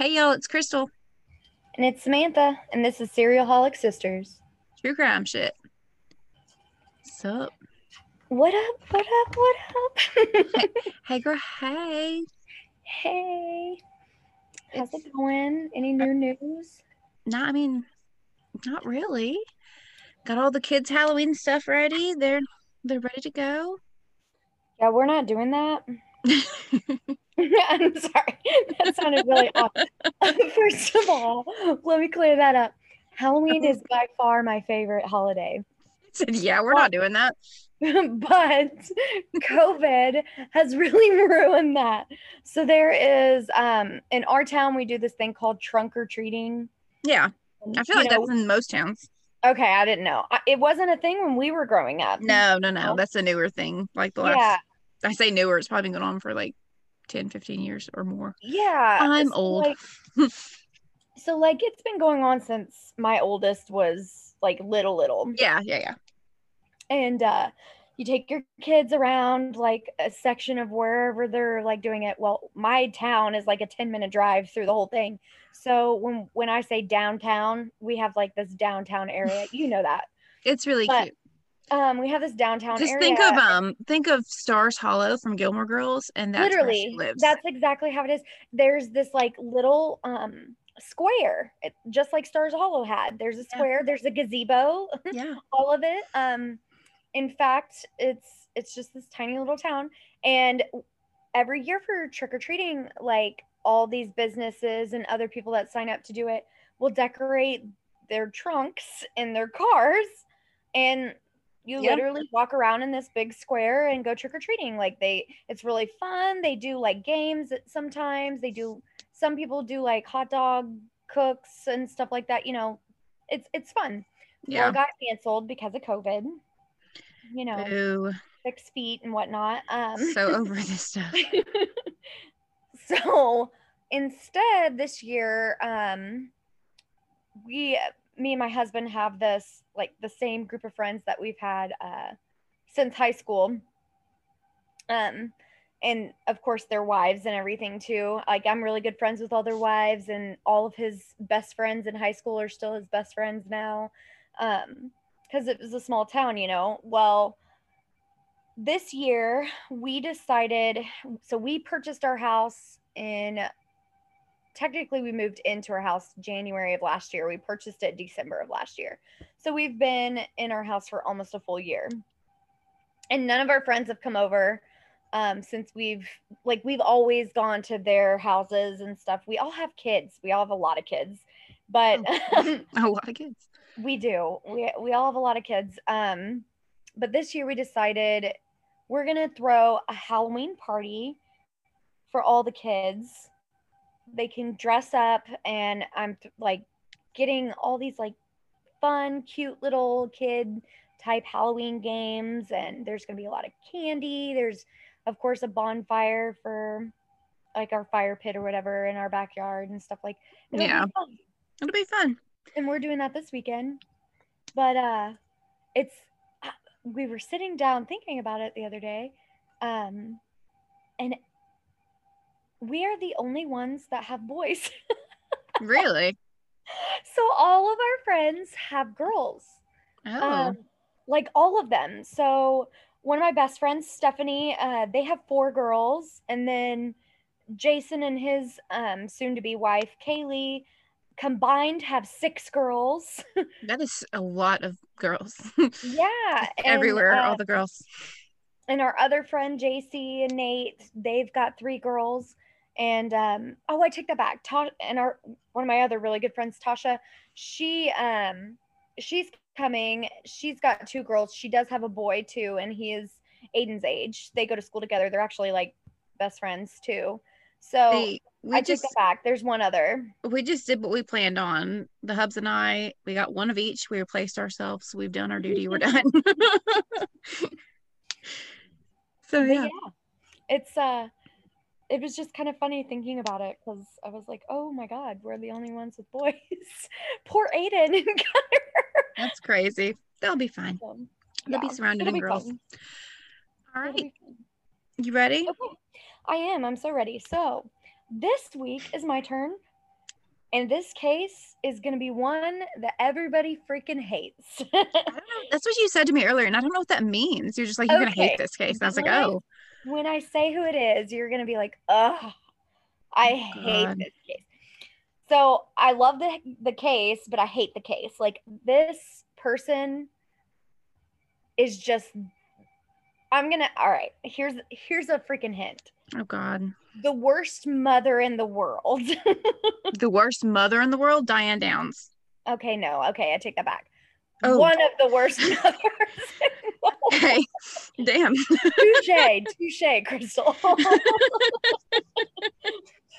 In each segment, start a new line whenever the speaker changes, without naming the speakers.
Hey y'all, it's Crystal.
And it's Samantha, and this is Serial Holic Sisters.
True crime shit. Sup?
What up? What up? What up?
Hey girl, hey.
hey. How's
It's
it going? Any new news?
not I mean, not really. Got all the kids' Halloween stuff ready. They're they're ready to go.
Yeah, we're not doing that. I'm sorry. That sounded really odd. First of all, let me clear that up. Halloween is by far my favorite holiday.
Said, yeah, we're not doing that.
but COVID has really ruined that. So there is um in our town we do this thing called trunk or treating.
Yeah. I feel
You
like
know-
that's in most towns.
okay, I didn't know. I, it wasn't a thing when we were growing up.
No, no, no.
No?
That's a newer thing. Like the last
Yeah,
I say newer, it's probably been going on for like 10, 15 years or more.
yeah.
I'm old.
Like, so like it's been going on since my oldest was like little little.
Yeah, yeah, yeah.
and uh you take your kids around like a section of wherever they're like doing it well my town is like a 10 minute drive through the whole thing so when when i say downtown we have like this downtown area you know that
It's really
But
cute.
Um we have this downtown
Just
area
think of um think of Stars Hollow from Gilmore Girls and that's where she
literally
lives.
that's exactly how it is there's this like little um square it, just like stars hollow had there's a
Yeah.
square there's a gazebo
yeah.
all of it. Um, in fact, it's it's just this tiny little town, and every year for trick or treating, like all these businesses and other people that sign up to do it will decorate their trunks in their cars, and you
Yeah.
literally walk around in this big square and go trick or treating. Like they, it's really fun. They do like games sometimes. They do. Some people do like hot dog cooks and stuff like that. You know, it's it's fun.
Yeah.
it got canceled because of COVID. You know,
Boo.
six feet and whatnot. Um,
So over this stuff.
so instead, this year, um, we, me and my husband, have this like the same group of friends that we've had uh, since high school. Um, and of course, their wives and everything too. Like I'm really good friends with all their wives, and all of his best friends in high school are still his best friends now. Um, because it was a small town, you know. Well, this year we decided so we purchased our house in technically we moved into our house January of last year. We purchased it December of last year. So we've been in our house for almost a full year. And none of our friends have come over um since we've like we've always gone to their houses and stuff. We all have kids. We all have a lot of kids. But
A lot of kids.
we do. We we all have a lot of kids. Um, but this year we decided we're gonna throw a Halloween party for all the kids. They can dress up, and I'm like getting all these like fun, cute little kid type Halloween games, and there's gonna be a lot of candy. There's of course a bonfire for like our fire pit or whatever in our backyard and stuff like. it'll
Yeah.
fun
It'll be fun.
and we're doing that this weekend but uh it's uh, we were sitting down thinking about it the other day um and we are the only ones that have boys
Really?
so all of our friends have girls
Oh.
um, like all of them so one of my best friends stephanie uh, they have four girls and then jason and his um, soon-to-be wife kaylee combined have six girls
that is a lot of girls.
yeah and,
Everywhere,
uh,
all the girls.
and our other friend JC and Nate, they've got three girls. And um, oh, I take that back. Ta- and our one of my other really good friends, Tasha, she um she's coming. She's got two girls. She does have a boy too, and he is Aiden's age. They go to school together. They're actually like best friends too. So
They, we
I
just
take that back. There's one other.
we just did what we planned on. The hubs and I, we got one of each. We replaced ourselves. We've done our duty. We're done. so yeah.
yeah, it's uh it was just kind of funny thinking about it because I was like, oh my god, we're the only ones with boys. Poor Aiden and.
That's crazy. They'll be fine.
So,
They'll be surrounded in
be
girls.
fun.
All right. You ready?
Okay, I am. I'm so ready. So this week is my turn. And this case is going to be one that everybody freaking hates.
That's what you said to me earlier, and I don't know what that means. You're just like, you're gonna hate this case. And I was like, oh,
when I say who it is, you're going to be like, ugh, I
Oh,
hate this case. So I love the, the case, but I hate the case. Like this person is just, I'm going to, all right, here's, here's a freaking hint.
oh God.
The worst mother in the world.
The worst mother in the world, Diane Downs.
okay, no, okay, I take that back.
Oh.
One of the worst mothers.
Hey, damn.
touche, touche, Crystal.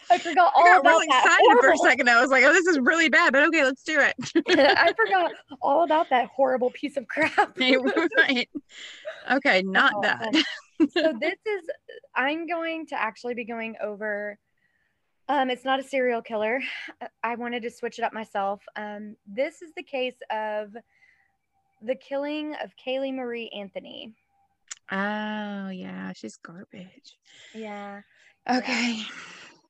I forgot all
I got
about
really
that.
excited for a second. I was like, oh, this is really bad, but okay, let's do it.
I forgot all about that horrible piece of crap.
right. Okay, not
Oh,
that.
so this is I'm going to actually be going over um it's not a serial killer. I wanted to switch it up myself. Um this is the case of the killing of Caylee Marie Anthony.
Oh yeah, she's garbage.
Yeah.
Okay.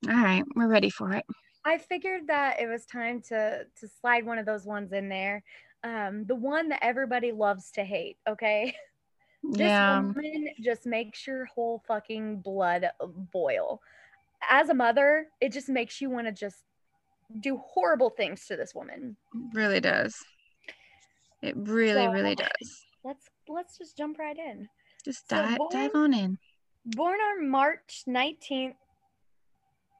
All right, we're ready for it.
I figured that it was time to to slide one of those ones in there. Um the one that everybody loves to hate, okay? This
yeah.
woman just makes your whole fucking blood boil. As a mother, it just makes you want to just do horrible things to this woman.
really does. It really,
So-
really does.
Let's let's just jump right in.
Just
so
dive, dive on in.
Born on March 19th,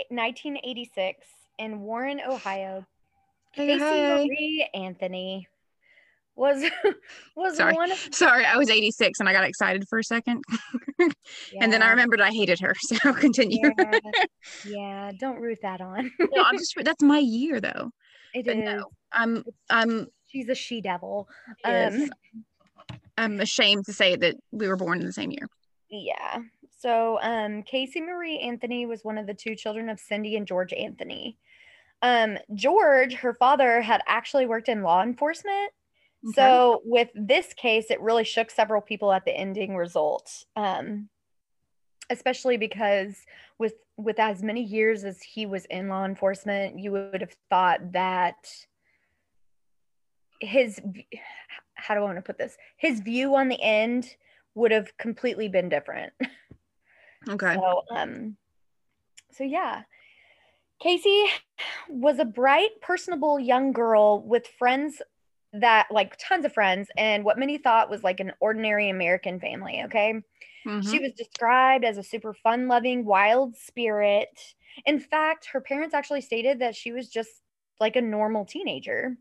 1986 in Warren, Ohio,
Hey,
Casey
hey.
Marie Anthony was was
Sorry.
one of
Sorry, I was 86 and I got excited for a second. And then I remembered I hated her. So continue.
yeah, yeah, don't root that on.
no, I'm just that's my year though.
It
But
is.
no, I'm I'm
She's a she devil. Um,
I'm ashamed to say that we were born in the same year.
Yeah. So um Casey Marie Anthony was one of the two children of Cindy and George Anthony. Um George, her father, had actually worked in law enforcement.
Okay.
So with this case, it really shook several people at the ending result. Um especially because with with as many years as he was in law enforcement, you would have thought that his how do I want to put this? His view on the end would have completely been different.
Okay.
So, um, so yeah, Casey was a bright, personable young girl with friends that like tons of friends and what many thought was like an ordinary American family. Okay.
Mhm.
She was described as a super fun loving, wild spirit. In fact, her parents actually stated that she was just like a normal teenager.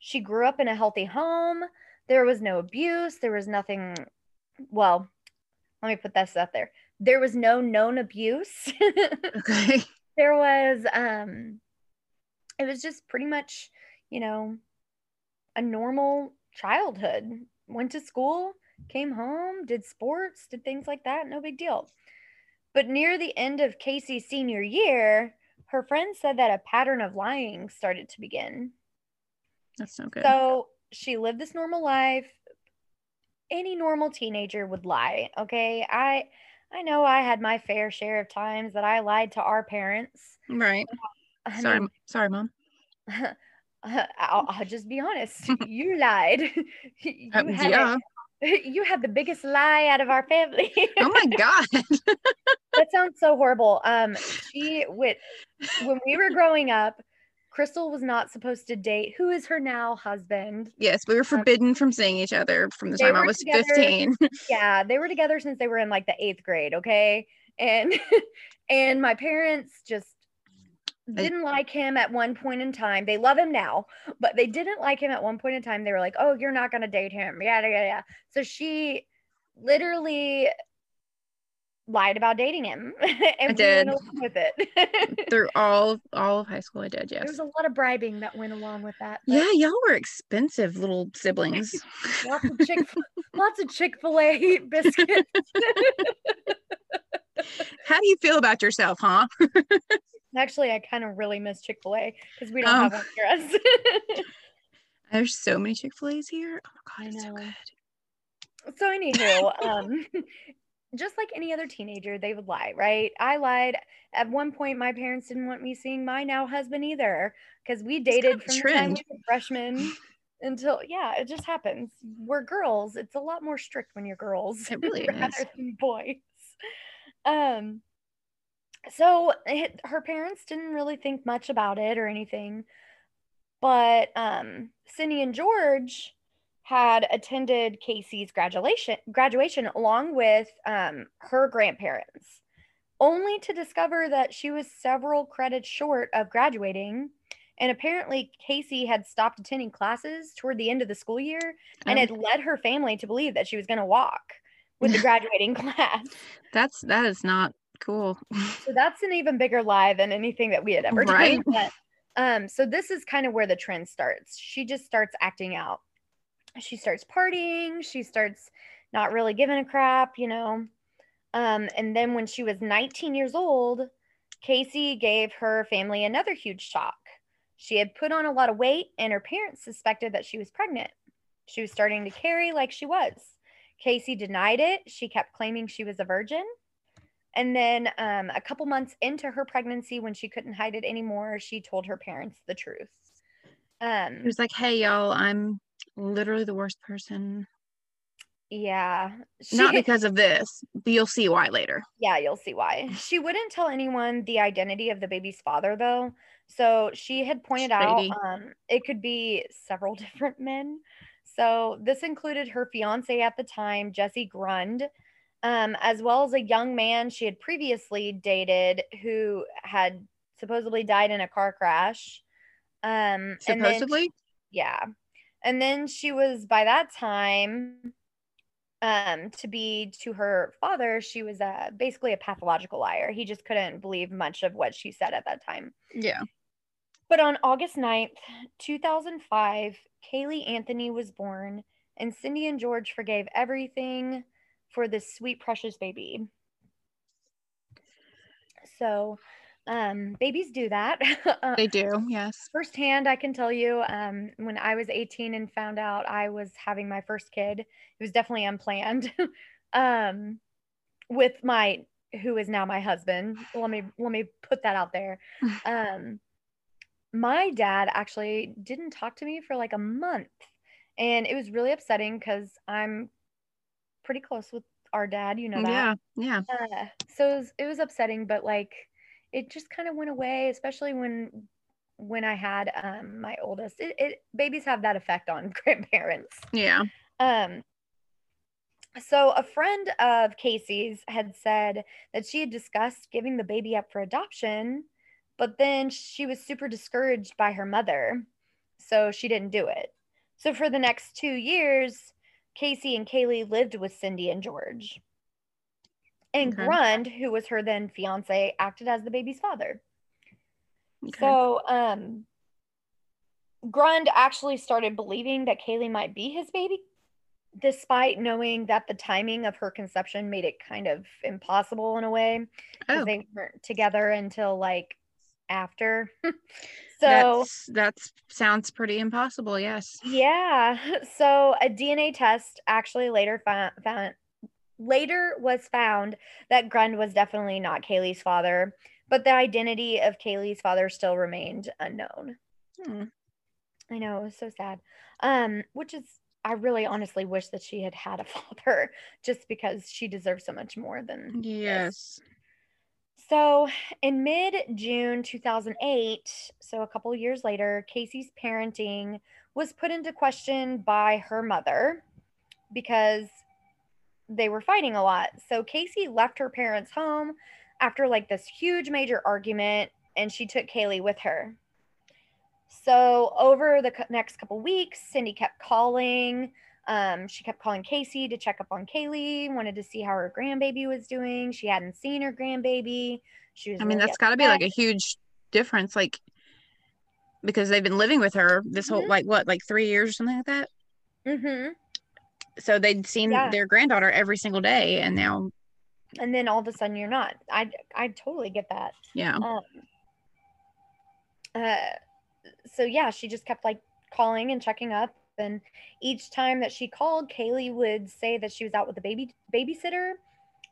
She grew up in a healthy home. There was no abuse. There was nothing. Well, let me put this out there. There was no known abuse.
okay.
there was, um, it was just pretty much, you know, a normal childhood. Went to school, came home, did sports, did things like that. No big deal. But near the end of Casey's senior year, her friends said that a pattern of lying started to begin.
That's no good.
So she lived this normal life. Any normal teenager would lie. Okay. I I know I had my fair share of times that I lied to our parents.
right.
I
Sorry.
mean,
Sorry, mom.
I'll, I'll just be honest. You lied. You
Uh,
had,
yeah.
a- you had the biggest lie out of our family.
Oh my god.
that sounds so horrible. Um, she with when we were growing up, Crystal was not supposed to date who is her now husband.
yes, we were um, forbidden from seeing each other from the time I was
together
15.
Yeah, they were together since they were in like the eighth grade. Okay, and and my parents just didn't like him at one point in time. They love him now, but they didn't like him at one point in time. They were like, "Oh, you're not gonna date him." Yeah, yeah, yeah. So she literally lied about dating him, and we
did.
went along with it.
Through all all of high school I did, yes there
was a lot of bribing that went along with that.
Yeah, y'all were expensive little siblings.
lots of chick, lots of Chick Fil A biscuits.
How do you feel about yourself, huh?
Actually, I kind of really miss Chick Fil A because we don't
Oh.
have one near us.
There's so many Chick-fil-A's here. Oh my god, it's so good.
so, anywho, um, just like any other teenager, they would lie, right? I lied. At one point, my parents didn't want me seeing my now husband either because we dated from the time we were freshmen until yeah, it just happens. We're girls. It's a lot more strict when you're girls.
It really
rather is. than boys. Um, so it, her parents didn't really think much about it or anything, but um, Cindy and George had attended Casey's graduation graduation along with um, her grandparents, only to discover that she was several credits short of graduating and apparently, Casey had stopped attending classes toward the end of the school year and had led her family to believe that she was going to walk with the graduating class.
That's that is not cool.
so that's an even bigger lie than anything that we had ever right? done. But, um, so this is kind of where the trend starts. She just starts acting out. She starts partying. She starts not really giving a crap, you know. Um, and then when she was 19 years old, Casey gave her family another huge shock. She had put on a lot of weight, and her parents suspected that she was pregnant. She was starting to carry like she was. Casey denied it. She kept claiming she was a virgin. And then um, a couple months into her pregnancy, when she couldn't hide it anymore, she told her parents the truth.
Um, it was like, hey, y'all, I'm literally the worst person.
Yeah.
She, Not because of this, but you'll see why later.
Yeah, you'll see why. She wouldn't tell anyone the identity of the baby's father, though. So she had pointed Shady. out um, it could be several different men. So this included her fiance at the time, Jesse Grund, um, as well as a young man she had previously dated who had supposedly died in a car crash. Um,
supposedly?
Then, yeah. And then she was, by that time, um, to be to her father, she was uh, basically a pathological liar. He just couldn't believe much of what she said at that time.
Yeah.
But on August 9th, 2005, Caylee Anthony was born, and Cindy and George forgave everything for this sweet, precious baby. So, um, babies do that.
Uh, they do, yes.
Firsthand, I can tell you, um, when I was 18 and found out I was having my first kid, it was definitely unplanned. um, with my who is now my husband. Let me let me put that out there. Um, my dad actually didn't talk to me for like a month. And it was really upsetting because I'm pretty close with our dad, you know that.
Yeah, yeah.
Uh, so it was, it was upsetting, but like it just kind of went away, especially when when I had um my oldest. It, it babies have that effect on grandparents.
Yeah.
Um so a friend of Casey's had said that she had discussed giving the baby up for adoption but then she was super discouraged by her mother. So she didn't do it. So for the next two years, Casey and Caylee lived with Cindy and George. And okay. Grund, who was her then fiance, acted as the baby's father. Okay. So um Grund actually started believing that Caylee might be his baby, despite knowing that the timing of her conception made it kind of impossible in a way. Because oh. they weren't together until like after.
so that sounds pretty impossible. Yes.
Yeah. So a DNA test actually later found, found later was found that Grund was definitely not Caylee's father, but the identity of Caylee's father still remained unknown. Hmm. I know it was so sad. Um, which is I really honestly wish that she had had a father just because she deserves so much more than
yes. This.
So, in mid June 2008, so a couple years later, Casey's parenting was put into question by her mother because they were fighting a lot. So, Casey left her parents' home after like this huge major argument and she took Caylee with her. So, over the next couple weeks, Cindy kept calling um, she kept calling Casey to check up on Caylee, wanted to see how her grandbaby was doing. She hadn't seen her grandbaby. She was.
I mean, really that's got to be like a huge difference, like because they've been living with her this whole mm-hmm. like what, like three years or something like that.
Mm-hmm.
So they'd seen yeah. their granddaughter every single day, and now.
And then all of a sudden, you're not. I I totally get that.
Yeah. Um,
uh, so yeah, she just kept like calling and checking up and each time that she called, Caylee would say that she was out with a baby babysitter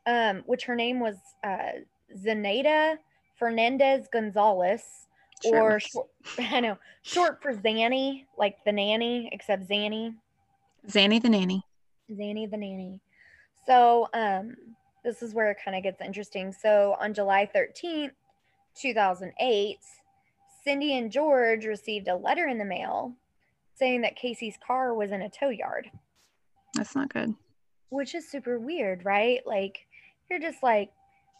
um, which her name was uh, Zenaida Fernandez Gonzalez,
Sure
or short, I know short for Zanny, like the nanny, except Zanny,
Zanny the nanny.
Zanny the nanny. So um, this is where it kind of gets interesting. So on July 13th, 2008, Cindy and George received a letter in the mail saying that Casey's car was in a tow yard.
That's not good.
which is super weird, right? Like you're just like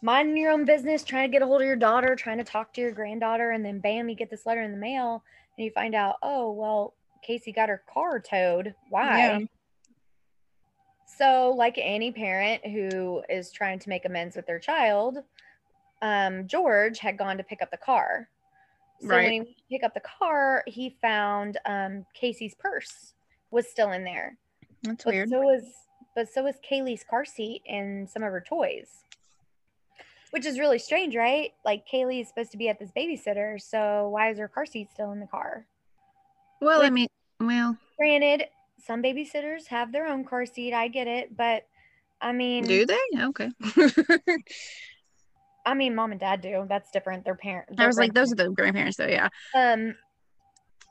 minding your own business, trying to get a hold of your daughter, trying to talk to your granddaughter, and then bam, you get this letter in the mail, and you find out, oh well, Casey got her car towed. Why?
Yeah.
So, like any parent who is trying to make amends with their child, um, George had gone to pick up the car. So
Right.
when he went to pick up the car, he found um, Casey's purse was still in there.
That's
But
weird.
so was but so was Caylee's car seat and some of her toys. Which is really strange, right? Like Caylee is supposed to be at this babysitter, so why is her car seat still in the car?
well, I mean, well,
Granted, some babysitters have their own car seat, I get it, but I mean
do they? Okay.
I mean mom and dad do. That's different. Their parents.
I was like, those are the grandparents, though. Yeah.
um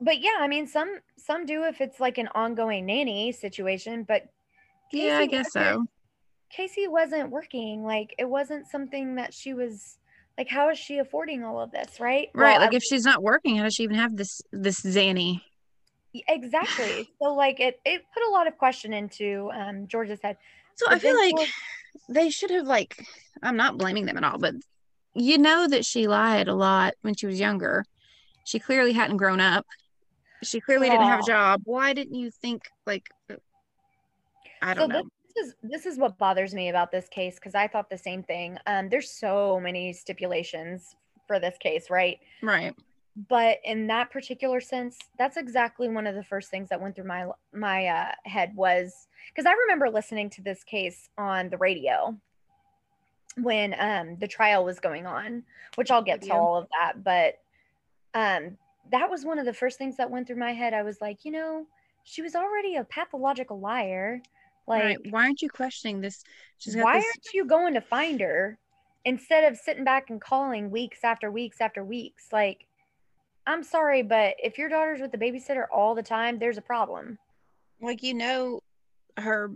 but yeah, I mean some some do if it's like an ongoing nanny situation, but
Yeah, I guess so.
Casey wasn't working. Like it wasn't something that she was like how is she affording all of this, right?
Right.
Well,
like
I-
if she's not working, how does she even have this this Zanny?
Exactly. so like it it put a lot of question into um George's head.
So
But
I feel like
George-
they should have like I'm not blaming them at all, but you know that she lied a lot when she was younger. She clearly hadn't grown up. She clearly didn't have a job. Why didn't you think like I don't
so
know.
this is this is what bothers me about this case because I thought the same thing. Um there's so many stipulations for this case, right?
Right.
But in that particular sense that's exactly one of the first things that went through my my uh, head was because i remember listening to this case on the radio when um the trial was going on which i'll get to all of that but um that was one of the first things that went through my head i was like you know she was already a pathological liar like
right. Why aren't you questioning this? She's got
why
this
aren't you going to find her instead of sitting back and calling weeks after weeks after weeks like i'm sorry but if your daughter's with the babysitter all the time there's a problem
like you know her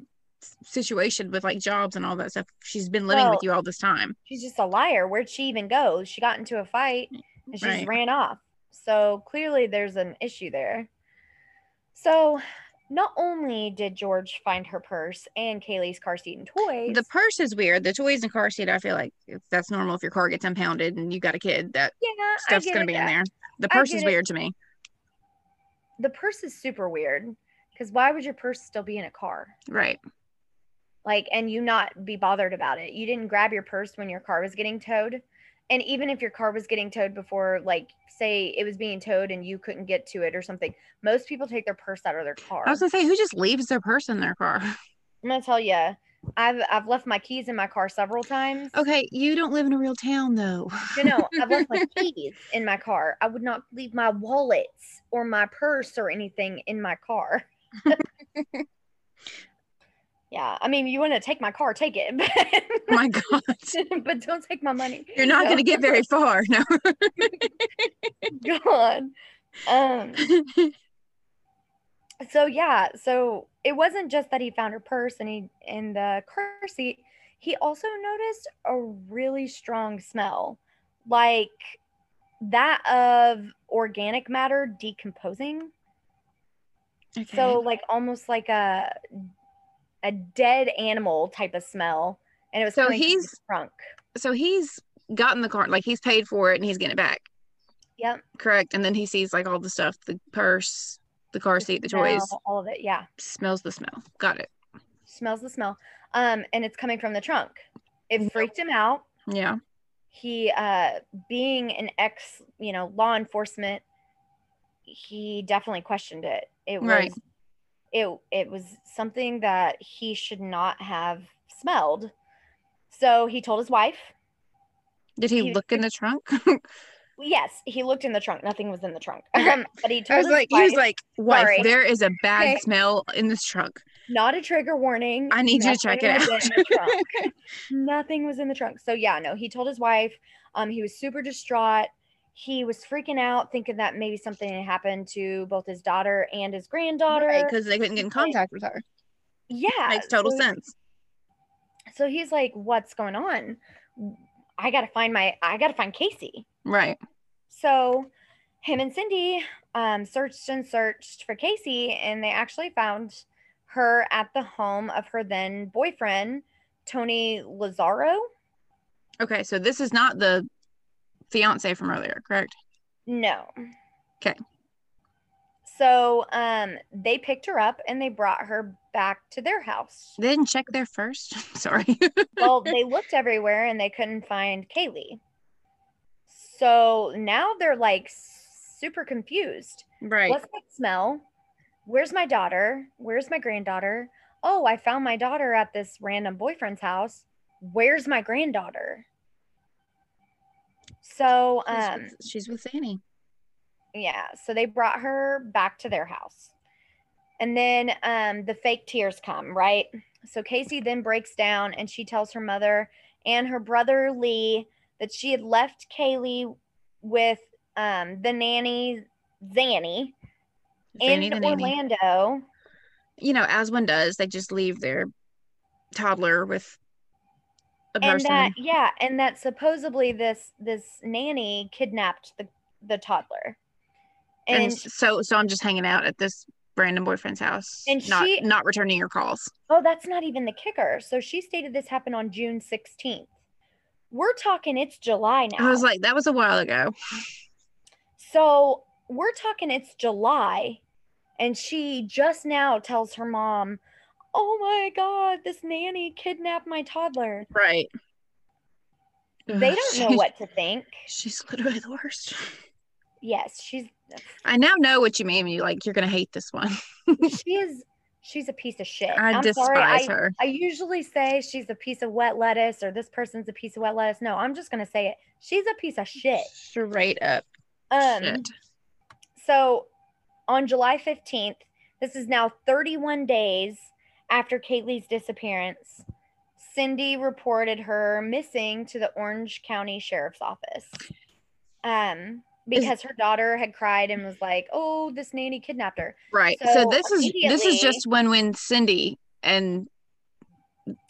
situation with like jobs and all that stuff. She's been living with you all this time.
she's just a liar where'd she even go she got into a fight mm, and she just
Right.
ran off so clearly there's an issue there so not only did george find her purse and Caylee's car seat and toys
The purse is weird. The toys and car seat, I feel like that's normal if your car gets impounded and you got a kid. That
yeah
stuff's gonna
it.
be in there. The purse is
it.
weird to me.
the purse is super weird because why would your purse still be in a car
Right.
like and you not be bothered about it you didn't grab your purse when your car was getting towed and even if your car was getting towed before like say it was being towed and you couldn't get to it or something most people take their purse out of their car
I was gonna say, who just leaves their purse in their car?
i'm gonna tell you i've i've left my keys in my car several times
Okay, you don't live in a real town though.
you know i've left my keys in my car i would not leave my wallets or my purse or anything in my car yeah i mean you want to take my car take it
Oh my God,
but don't take my money
you're not
No.
gonna get very far. No.
God. Um, so yeah, so it wasn't just that he found her purse and he in the car seat, he also noticed a really strong smell. Like that of organic matter decomposing.
okay.
So like almost like a a dead animal type of smell. And it was
So
coming from his
he's-
drunk.
so he's gotten the car, like he's paid for it and he's getting it back.
Yep.
Correct. And then he sees like all the stuff, the purse, the car seat, the
smell,
toys.
all of it. Yeah.
Smells the smell. Got it.
smells the smell um and it's coming from the trunk it freaked him out
Yeah.
he uh being an ex you know law enforcement he definitely questioned it it was
Right.
it it was something that he should not have smelled so he told his wife
Did he
He-
look in the trunk?
yes he looked in the trunk nothing was in the trunk um, but he
I
told
was
his
like, he was
wife-
like, wife,
Sorry.
there is a bad
Okay.
smell in this trunk.
not a trigger warning.
I need you to check it
Nothing
out.
was in the trunk. Nothing was in the trunk. So yeah, no, he told his wife. Um, he was super distraught. He was freaking out, thinking that maybe something had happened to both his daughter and his granddaughter.
because they couldn't get in contact with her.
yeah,
Makes total
so-
sense.
So he's like, "What's going on? I gotta find my. I gotta find Casey."
Right.
So him and Cindy um, searched and searched for Casey, and they actually found her at the home of her then boyfriend, Tony Lazzaro.
Okay, so this is not the fiance from earlier, correct?
No.
Okay.
So um, they picked her up and they brought her back to their house.
They didn't check there first. Sorry.
well, they looked everywhere and they couldn't find Caylee. So now they're like super confused.
right.
What's that smell? Where's my daughter? Where's my granddaughter? Oh, I found my daughter at this random boyfriend's house. Where's my granddaughter? So,
She's
um,
with- she's with Annie.
yeah, so they brought her back to their house. And then um, the fake tears come, right? So Casey then breaks down and she tells her mother and her brother Lee that she had left Caylee with um, the nanny Zanny
Zanny
in
nanny.
Orlando.
You know, as one does, they just leave their toddler with a
And
person.
that yeah, and that supposedly this this nanny kidnapped the the toddler.
and,
And
so so I'm just hanging out at this random boyfriend's house.
And
not
she-
not returning your calls.
Oh, that's not even the kicker. So she stated this happened on June 16th. We're talking it's July now.
I was like, that was a while ago.
so we're talking it's July. And she just now tells her mom, Oh my God, this nanny kidnapped my toddler.
Right.
They don't know
she's-
what to think.
She's literally the worst.
Yes, she's
I now know what you mean. You like you're gonna hate this one.
she is she's a piece of shit.
I
I'm
despise
sorry. I,
her.
I usually say she's a piece of wet lettuce or this person's a piece of wet lettuce. No, I'm just gonna say it. She's a piece of shit.
Straight up
Um
shit.
so on July 15th, this is now 31 days after Caylee's disappearance. Cindy reported her missing to the Orange County Sheriff's Office. Um because her daughter had cried and was like, "Oh, this nanny kidnapped her."
Right. So,
so
this is this is just when when Cindy and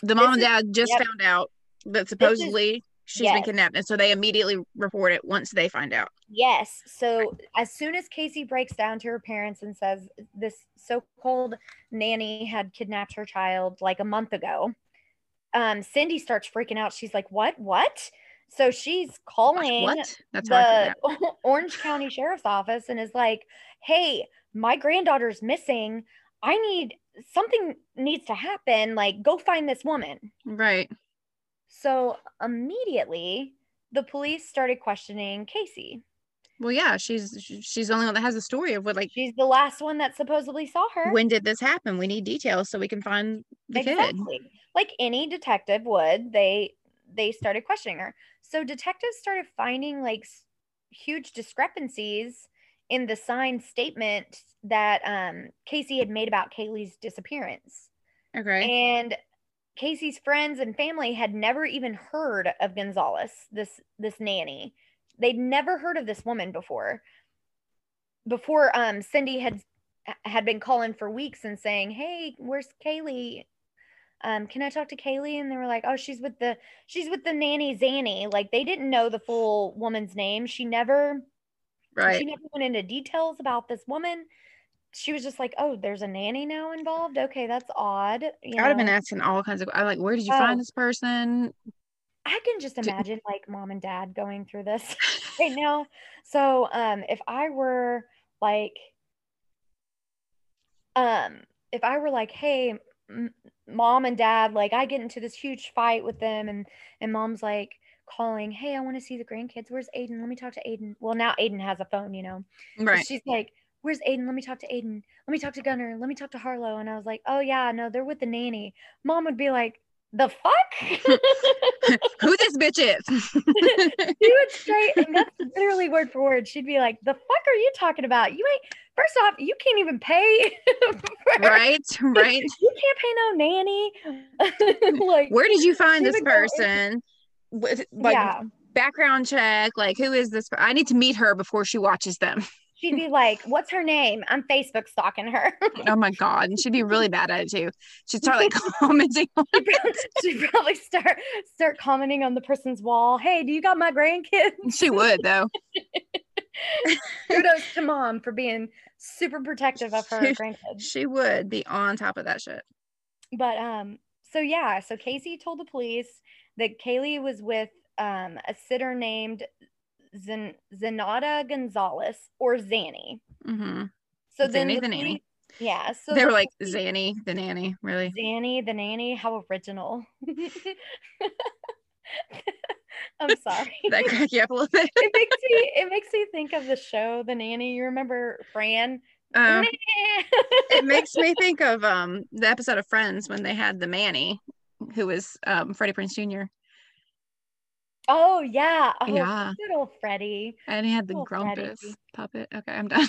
the mom and
is-
dad just
yep.
found out that supposedly she's been kidnapped, and so they immediately report it once they find out.
Yes. So as soon as Casey breaks down to her parents and says this so-called nanny had kidnapped her child like a month ago, um, Cindy starts freaking out. She's like, "What? What?" So she's calling
What? That's
the. Orange County Sheriff's Office and is like, "Hey, my granddaughter's missing. I need something needs to happen. Like, go find this woman."
Right.
So immediately, the police started questioning Casey.
Well, yeah, she's she's the only one that has a story of what like
She's the last one that supposedly saw her.
when did this happen? We need details so we can find the kid.
exactly. Like any detective would, they they started questioning her. So detectives started finding like huge discrepancies in the signed statement that um, Casey had made about Caylee's disappearance.
Okay.
And Casey's friends and family had never even heard of Gonzalez, this this nanny. They'd never heard of this woman before. Before um Cindy had had been calling for weeks and saying, "Hey, where's Caylee? Um, can I talk to Caylee?" And they were like, "Oh, she's with the she's with the nanny Zanny." Like they didn't know the full woman's name. She never
right.
she never went into details about this woman. She was just like, "Oh, there's a nanny now involved. Okay, that's odd." You
I would have been asking all kinds of. I like, where did you
Oh.
find this person?
I can just imagine like mom and dad going through this right now. So, um, if I were like, um, if I were like, hey, mom and dad, like I get into this huge fight with them, and and mom's like calling, hey, I want to see the grandkids. Where's Aiden? Let me talk to Aiden. Well, now Aiden has a phone, you know.
Right.
She's like, Where's Aiden? Let me talk to Aiden. Let me talk to Gunner. Let me talk to Harlow. And I was like, Oh yeah, no, they're with the nanny. Mom would be like, The fuck?
Who this bitch is?
do it straight and that's literally word for word she'd be like the fuck are you talking about you ain't First off, you can't even pay. for-
Right, right.
You can't pay no nanny. like,
Where did you find this person? With, like
yeah,
background check. Like, who is this? I need to meet her before she watches them.
she'd be like, "What's her name?" I'm Facebook stalking her.
Oh my god, and she'd be really bad at it too. She'd start like commenting.
she'd, probably, she'd probably start start commenting on the person's wall. Hey, do you got my grandkids?
She would though.
Kudos to mom for being super protective of her grandkids.
She would be on top of that shit.
But um, so yeah, so Casey told the police that Caylee was with um a sitter named Zen- Zenata Gonzalez or Zanny.
Mm-hmm.
So then
Zanny
the
the nanny.
police- Yeah. So
they
the
were like Zanny, the nanny. Really?
Zanny the nanny. How original. I'm sorry.
That crack you up a little bit?
it makes me it makes me think of the show The Nanny. You remember Fran?
Um, it makes me think of um the episode of Friends when they had the Manny, who was um Freddie Prinze Jr.
oh yeah. Oh,
Yeah.
good old Freddie.
and he had the. Grumpus puppet. Okay, I'm done.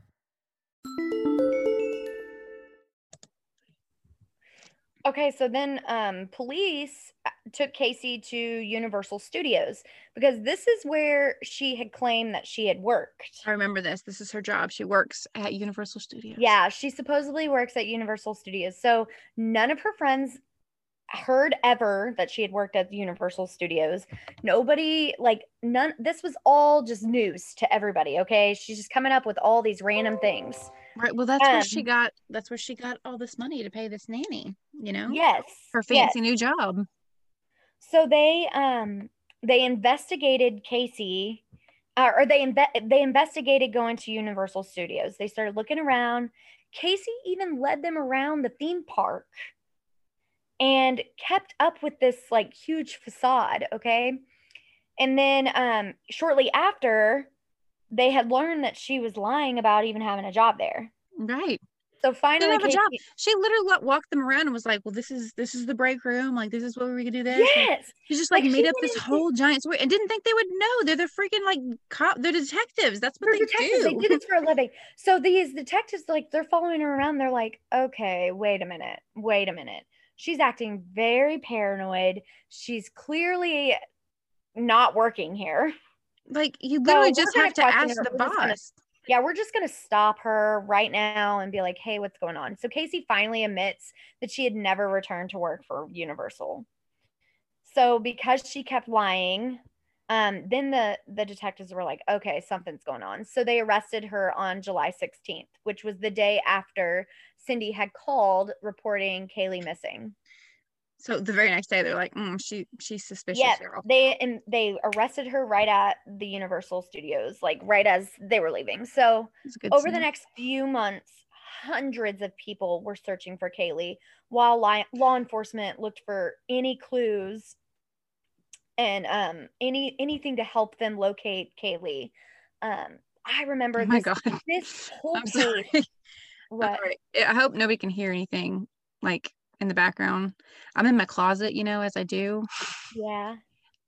Okay, so then um, police uh, took Casey to Universal Studios because this is where she had claimed that she had worked.
I remember this. This is her job. She works at Universal Studios.
Yeah, she supposedly works at Universal Studios. So none of her friends heard ever that she had worked at Universal Studios. Nobody, like, none, this was all just news to everybody. Okay. She's just coming up with all these random things.
Right. Well, that's where she
Um,
got. That's where she got all this money to pay this nanny. You know,
Yes.
her
yes.
fancy new job.
So they um they investigated Casey, uh, or they inve- they investigated going to Universal Studios. They started looking around. Casey even led them around the theme park and kept up with this like huge facade. Okay, and then um shortly after, they had learned that she was lying about even having a job there.
Right.
So finally,
have a job.
Casey-
She literally walked them around and was like, "Well, this is this is the break room. Like, this is where we can do this." and
Yes,
She just like,
Like,
made up this whole giant story and didn't think they would know. They're the freaking like cop. They're detectives. That's what
They're
they
detectives.
do.
They do this for a living. So these detectives, like, they're following her around. They're like, okay, wait a minute. Wait a minute. She's acting very paranoid. She's clearly not working here.
Like, you literally
we're
just have to ask
her.
the
We're just gonna-
boss.
Yeah, we're just going to stop her right now and be like, hey, what's going on? So Casey finally admits that she had never returned to work for Universal. So because she kept lying, um, then the the detectives were like, okay, something's going on. So they arrested her on July 16th, which was the day after Cindy had called reporting Caylee missing.
So the very next day, they're like, mm, "She she's suspicious,
Yeah,
girl."
they and they arrested her right at the Universal Studios, like right as they were leaving. So over the next few months, hundreds of people were searching for Caylee, while li- law enforcement looked for any clues and um, any anything to help them locate Caylee. Um, I remember
Oh my
this,
god.
this whole
I'm
case.
sorry.
What?
sorry. I hope nobody can hear anything like in the background. I'm in my closet, you know, as I do.
Yeah,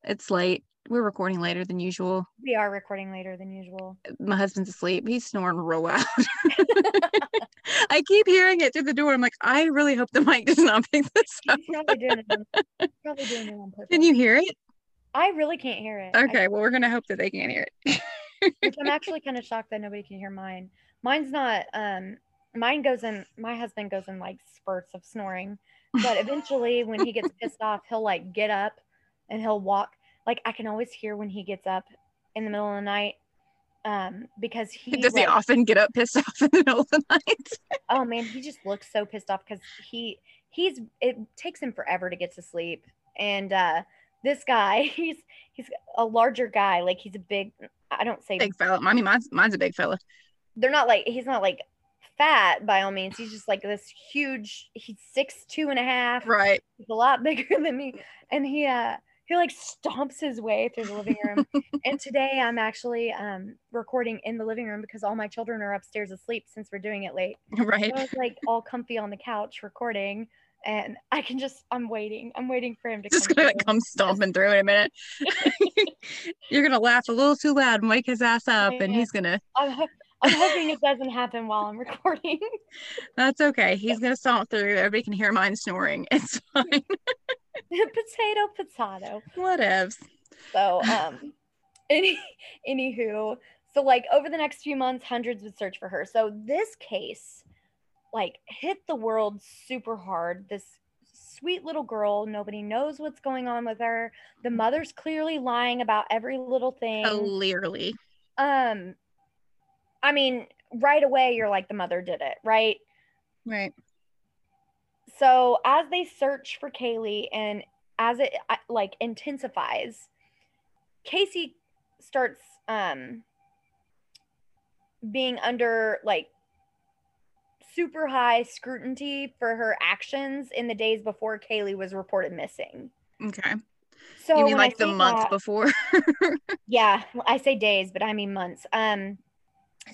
It's late. We're recording later than usual.
we are recording later than usual.
My husband's asleep. He's snoring real loud. I keep hearing it through the door. I'm like, I really hope the mic does not pick this up.
He's probably doing it. On, probably doing it on purpose.
Can you hear it?
I really can't hear it.
Okay, well, we're gonna hope that they can't hear it.
I'm actually kind of shocked that nobody can hear mine. Mine's not. Um, mine goes in. My husband goes in like spurts of snoring, but eventually, when he gets pissed off, he'll like get up and he'll walk. Like I can always hear when he gets up in the middle of the night, um, because he
Does he often get up pissed off in the middle of the night?
oh man, he just looks so pissed off because he he's it takes him forever to get to sleep, and uh, this guy, he's he's a larger guy, like he's a big. I don't say
Big fella. I mean, mine's mine's a big fella.
they're not like he's not like fat by all means. He's just like this huge. He's six two and a half.
Right.
He's a lot bigger than me, and he uh he like stomps his way through the living room. and today I'm actually um recording in the living room because all my children are upstairs asleep since we're doing it late.
Right.
So I was like all comfy on the couch recording, and I can just I'm waiting. I'm waiting for him to
Just
come.
gonna like come stomping through in a minute. You're gonna laugh a little too loud and wake his ass up, and he's gonna.
I'm, ho- I'm hoping it doesn't happen while I'm recording.
That's okay. He's gonna stomp through. Everybody can hear mine snoring. It's fine.
potato, potato.
Whatevs.
So, um, any, anywho, so like over the next few months, hundreds would search for her. So this case, like, hit the world super hard. This sweet little girl, nobody knows what's going on with her. The mother's clearly lying about every little thing.
Clearly.
Um, I mean, right away, you're like, the mother did it, right?
Right.
so as they search for Caylee and as it like intensifies, Casey starts um being under like super high scrutiny for her actions in the days before Caylee was reported missing.
Okay.
So
you mean like the
say
months
that-
before?
yeah, I say days, but I mean months. Um,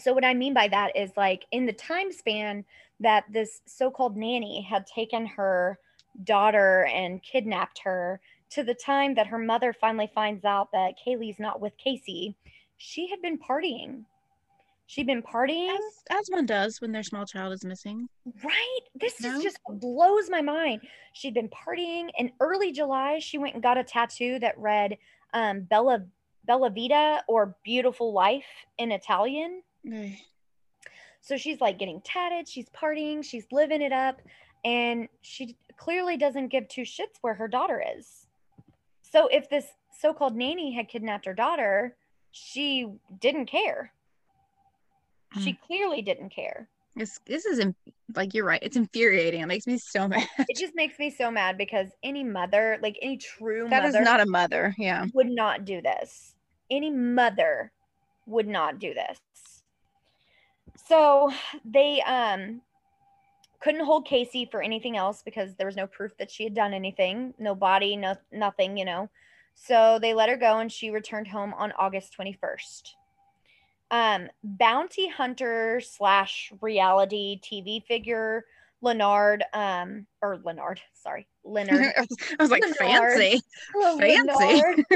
so what I mean by that is like in the time span that this so-called nanny had taken her daughter and kidnapped her to the time that her mother finally finds out that Caylee's not with Casey, she had been partying. She'd been partying.
as, as one does when their small child is missing.
Right? This
No?
is just blows my mind. She'd been partying in early July. She went and got a tattoo that read um, Bella Bella Vita or Beautiful Life in Italian. So she's like getting tatted, she's partying, she's living it up, and she clearly doesn't give two shits where her daughter is. So if this so-called nanny had kidnapped her daughter, she didn't care. She hmm. clearly didn't care.
This this is like you're right. It's infuriating. It makes me so mad.
it just makes me so mad because any mother, like any true
That is
mother,
not a mother. Yeah.
would not do this. Any mother would not do this. So they um couldn't hold Casey for anything else because there was no proof that she had done anything, no body, no nothing, you know. So they let her go and she returned home on August 21st. Um, bounty hunter slash reality TV figure Leonard, um, or Leonard, sorry, Leonard.
I was like
Leonard.
fancy. Fancy.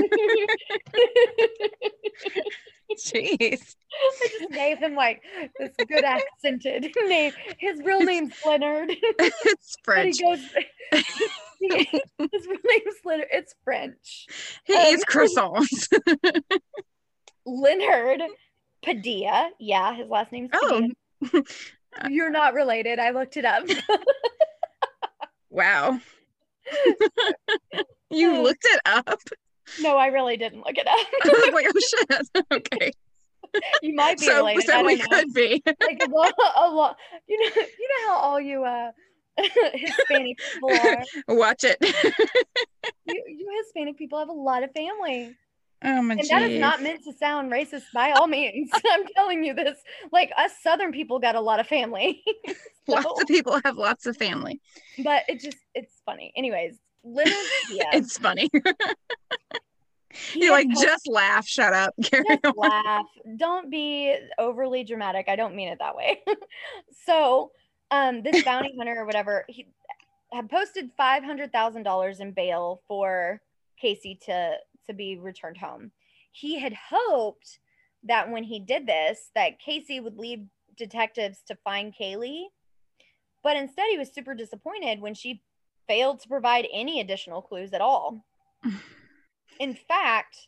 Jeez.
I just gave him like this good accented name. His real name's Leonard.
it's
but
French.
he goes his real name's Leonard. It's French.
He
um,
eats croissants.
Leonard Padilla. Yeah, his last name's
oh,
Padilla. You're not related. I looked it up.
wow. you looked it up.
no, I really didn't look it
I
up.
was like, oh shit. Okay.
you might be
So,
related. I
so we
know.
could be.
Like a lot, a lot. You know, you know how all you uh Hispanic people are.
Watch it.
You, you Hispanic people have a lot of family.
Oh my
And that is not meant to sound racist by all means. I'm telling you this. Like us Southern people got a lot of family.
Lots of people have lots of family.
but it just it's funny. Anyways, Leonard.
It's funny. you like just laugh. Shut up. Carry
just
on.
laugh. Don't be overly dramatic. I don't mean it that way. so um this bounty hunter or whatever, he had posted five hundred thousand dollars in bail for Casey to to be returned home. He had hoped that when he did this, that Casey would leave detectives to find Caylee. But instead he was super disappointed when she failed to provide any additional clues at all. In fact,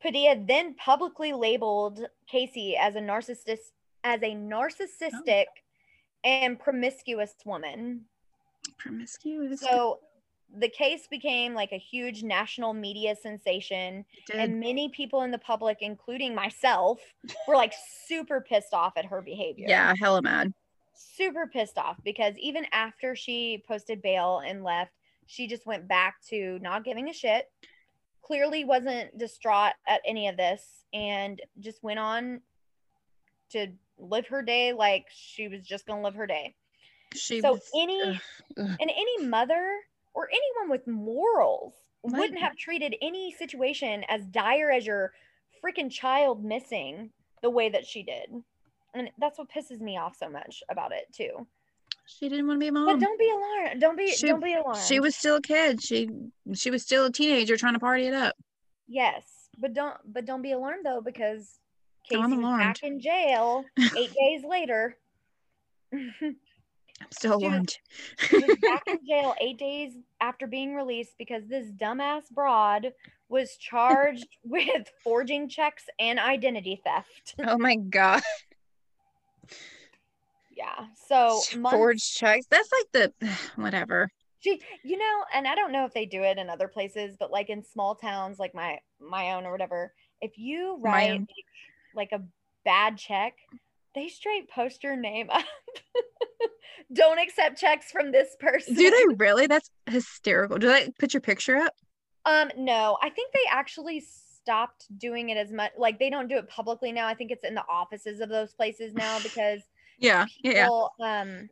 Padilla then publicly labeled Casey as a narcissist as a narcissistic oh. and promiscuous woman.
Promiscuous.
So the case became like a huge national media sensation and many people in the public including myself were like super pissed off at her behavior.
yeah, hella mad.
Super pissed off because even after she posted bail and left, she just went back to not giving a shit clearly wasn't distraught at any of this and just went on to live her day like she was just going to live her day.
She
So
was-
any
ugh, ugh.
and any mother or anyone with morals wouldn't have treated any situation as dire as your freaking child missing the way that she did. And that's what pisses me off so much about it too.
she didn't want to be a mom.
But don't be alarmed. Don't be
She-
don't be alarmed.
She was still a kid. She she was still a teenager trying to party it up.
yes, but don't but don't be alarmed though because Casey was back in jail eight days later.
I'm still alarmed.
She was back in jail eight days after being released because this dumbass broad was charged with forging checks and identity theft.
oh my god.
Yeah. So months,
Forged checks. That's like the whatever.
she, you know, and I don't know if they do it in other places, but like in small towns like my my own or whatever, if you write like a bad check, they straight post your name up. don't accept checks from this person.
Do they really? That's hysterical. Do they put your picture up?
Um, no, I think they actually stopped doing it as much. Like they don't do it publicly now. I think it's in the offices of those places now because
Yeah. Yeah. yeah.
um,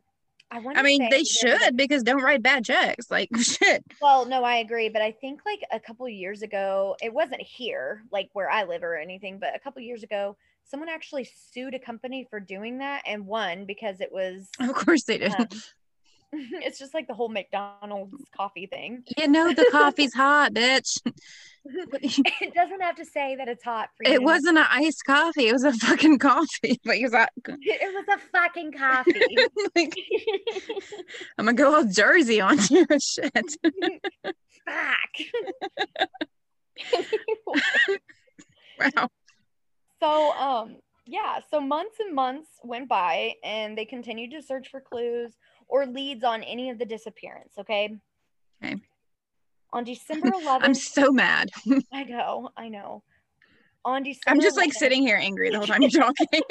I want.
I mean, they should because don't write bad checks. Like shit.
Well, no, I agree, but I think like a couple years ago, it wasn't here, like where I live or anything, but a couple years ago, someone actually sued a company for doing that and won because it was.
Of course they did.
um, it's just like the whole McDonald's coffee thing.
you know the coffee's hot, bitch.
It doesn't have to say that it's hot for you.
It wasn't an iced coffee. It was a fucking coffee. But was like,
It was a fucking coffee.
like, I'm gonna go all Jersey on you and shit.
Fuck.
Wow.
so um yeah, so months and months went by and they continued to search for clues or leads on any of the disappearance, okay?
Okay.
On December 11th,
I'm so mad.
I know, I know. On December
I'm just like sitting here angry the whole time you're talking.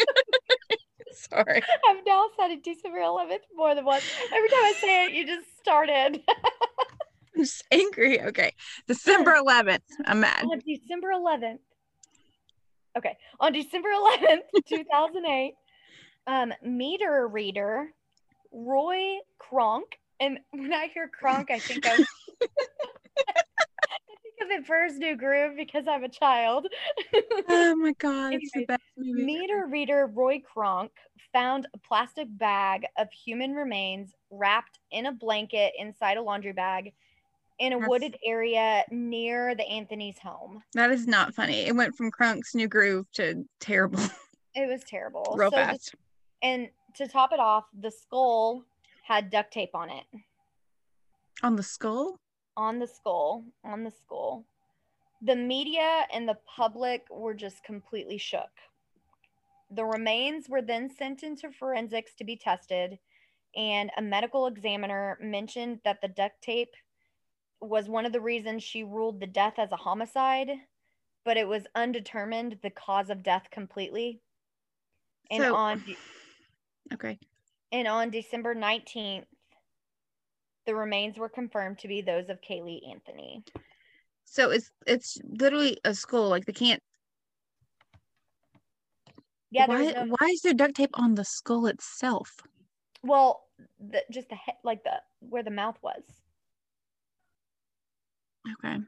Sorry.
I've now said it December 11th more than once. Every time I say it, you just started.
I'm just angry. Okay. December 11th. I'm mad.
on December 11th. Okay, on December 11th, 2008, um, meter reader Roy Kronk, and when I hear Kronk, I think of I think of Emperor's New Groove because I'm a child.
Oh my god, it's the best movie.
Meter reader Roy Kronk found a plastic bag of human remains wrapped in a blanket inside a laundry bag in a
That's-
wooded area near the Anthony's home.
That is not funny. It went from Kronk's New Groove to terrible
It was terrible.
real
So
fast.
and to top it off, the skull had duct tape on it.
On the skull?
On the skull. On the skull. The media and the public were just completely shook. The remains were then sent into forensics to be tested, and a medical examiner mentioned that the duct tape was one of the reasons she ruled the death as a homicide, but it was undetermined the cause of death completely. And
So-
on
Okay.
and on December 19th, the remains were confirmed to be those of Caylee Anthony.
So it's it's literally a skull. Like they can't
Yeah,
why,
no,
why is there duct tape on the skull itself?
well, the, just the head, like the where the mouth was.
Okay.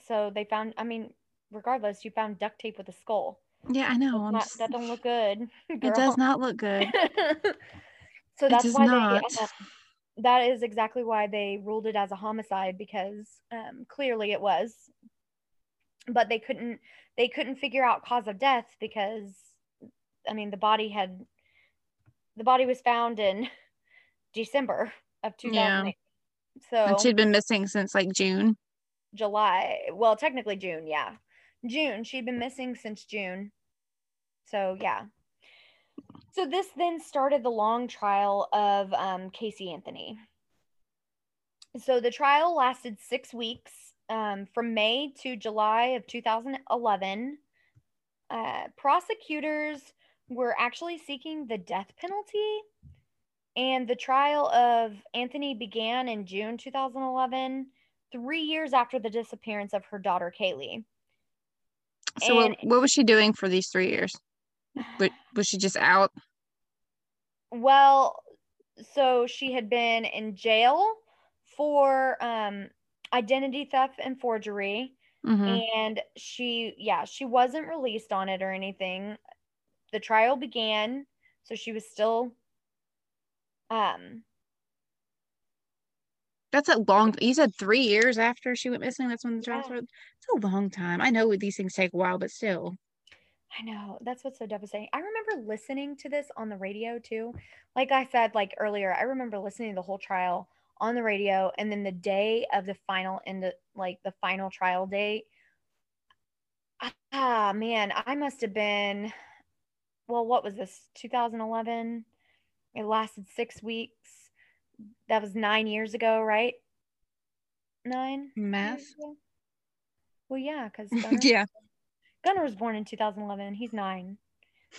So they found. I mean, regardless, you found duct tape with a skull.
Yeah, I know.
Not,
just-
that don't look good.
it does not look good.
so that's why
not.
they. Uh, that is exactly why they ruled it as a homicide because um, clearly it was, but they couldn't. They couldn't figure out cause of death because, I mean, the body had. The body was found in December of
Yeah.
So
And she'd been missing since like June.
July. Well, technically June, yeah. June. She'd been missing since June. So, yeah. So, this then started the long trial of um, Casey Anthony. So, the trial lasted six weeks um, from May to July of 2011. Uh, prosecutors were actually seeking the death penalty. And the trial of Anthony began in June 2011 three years after the disappearance of her daughter Caylee.
So what,
And-
what was she doing for these three years? But was she just out?
Well, so she had been in jail for um, identity theft and forgery.
hmm
and she yeah she wasn't released on it or anything the trial began so she was still um
That's a long. You said three years after she went missing. That's when the trial
Yeah.
started. It's a long time. I know these things take a while, but still.
i know that's what's so devastating i remember listening to this on the radio too like i said like earlier i remember listening to the whole trial on the radio and then the day of the final end like the final trial date ah man i must have been well what was this 2011 it lasted six weeks that was nine years ago right? Nine?
Math.
well yeah because
yeah.
gunner was born in 2011 he's nine.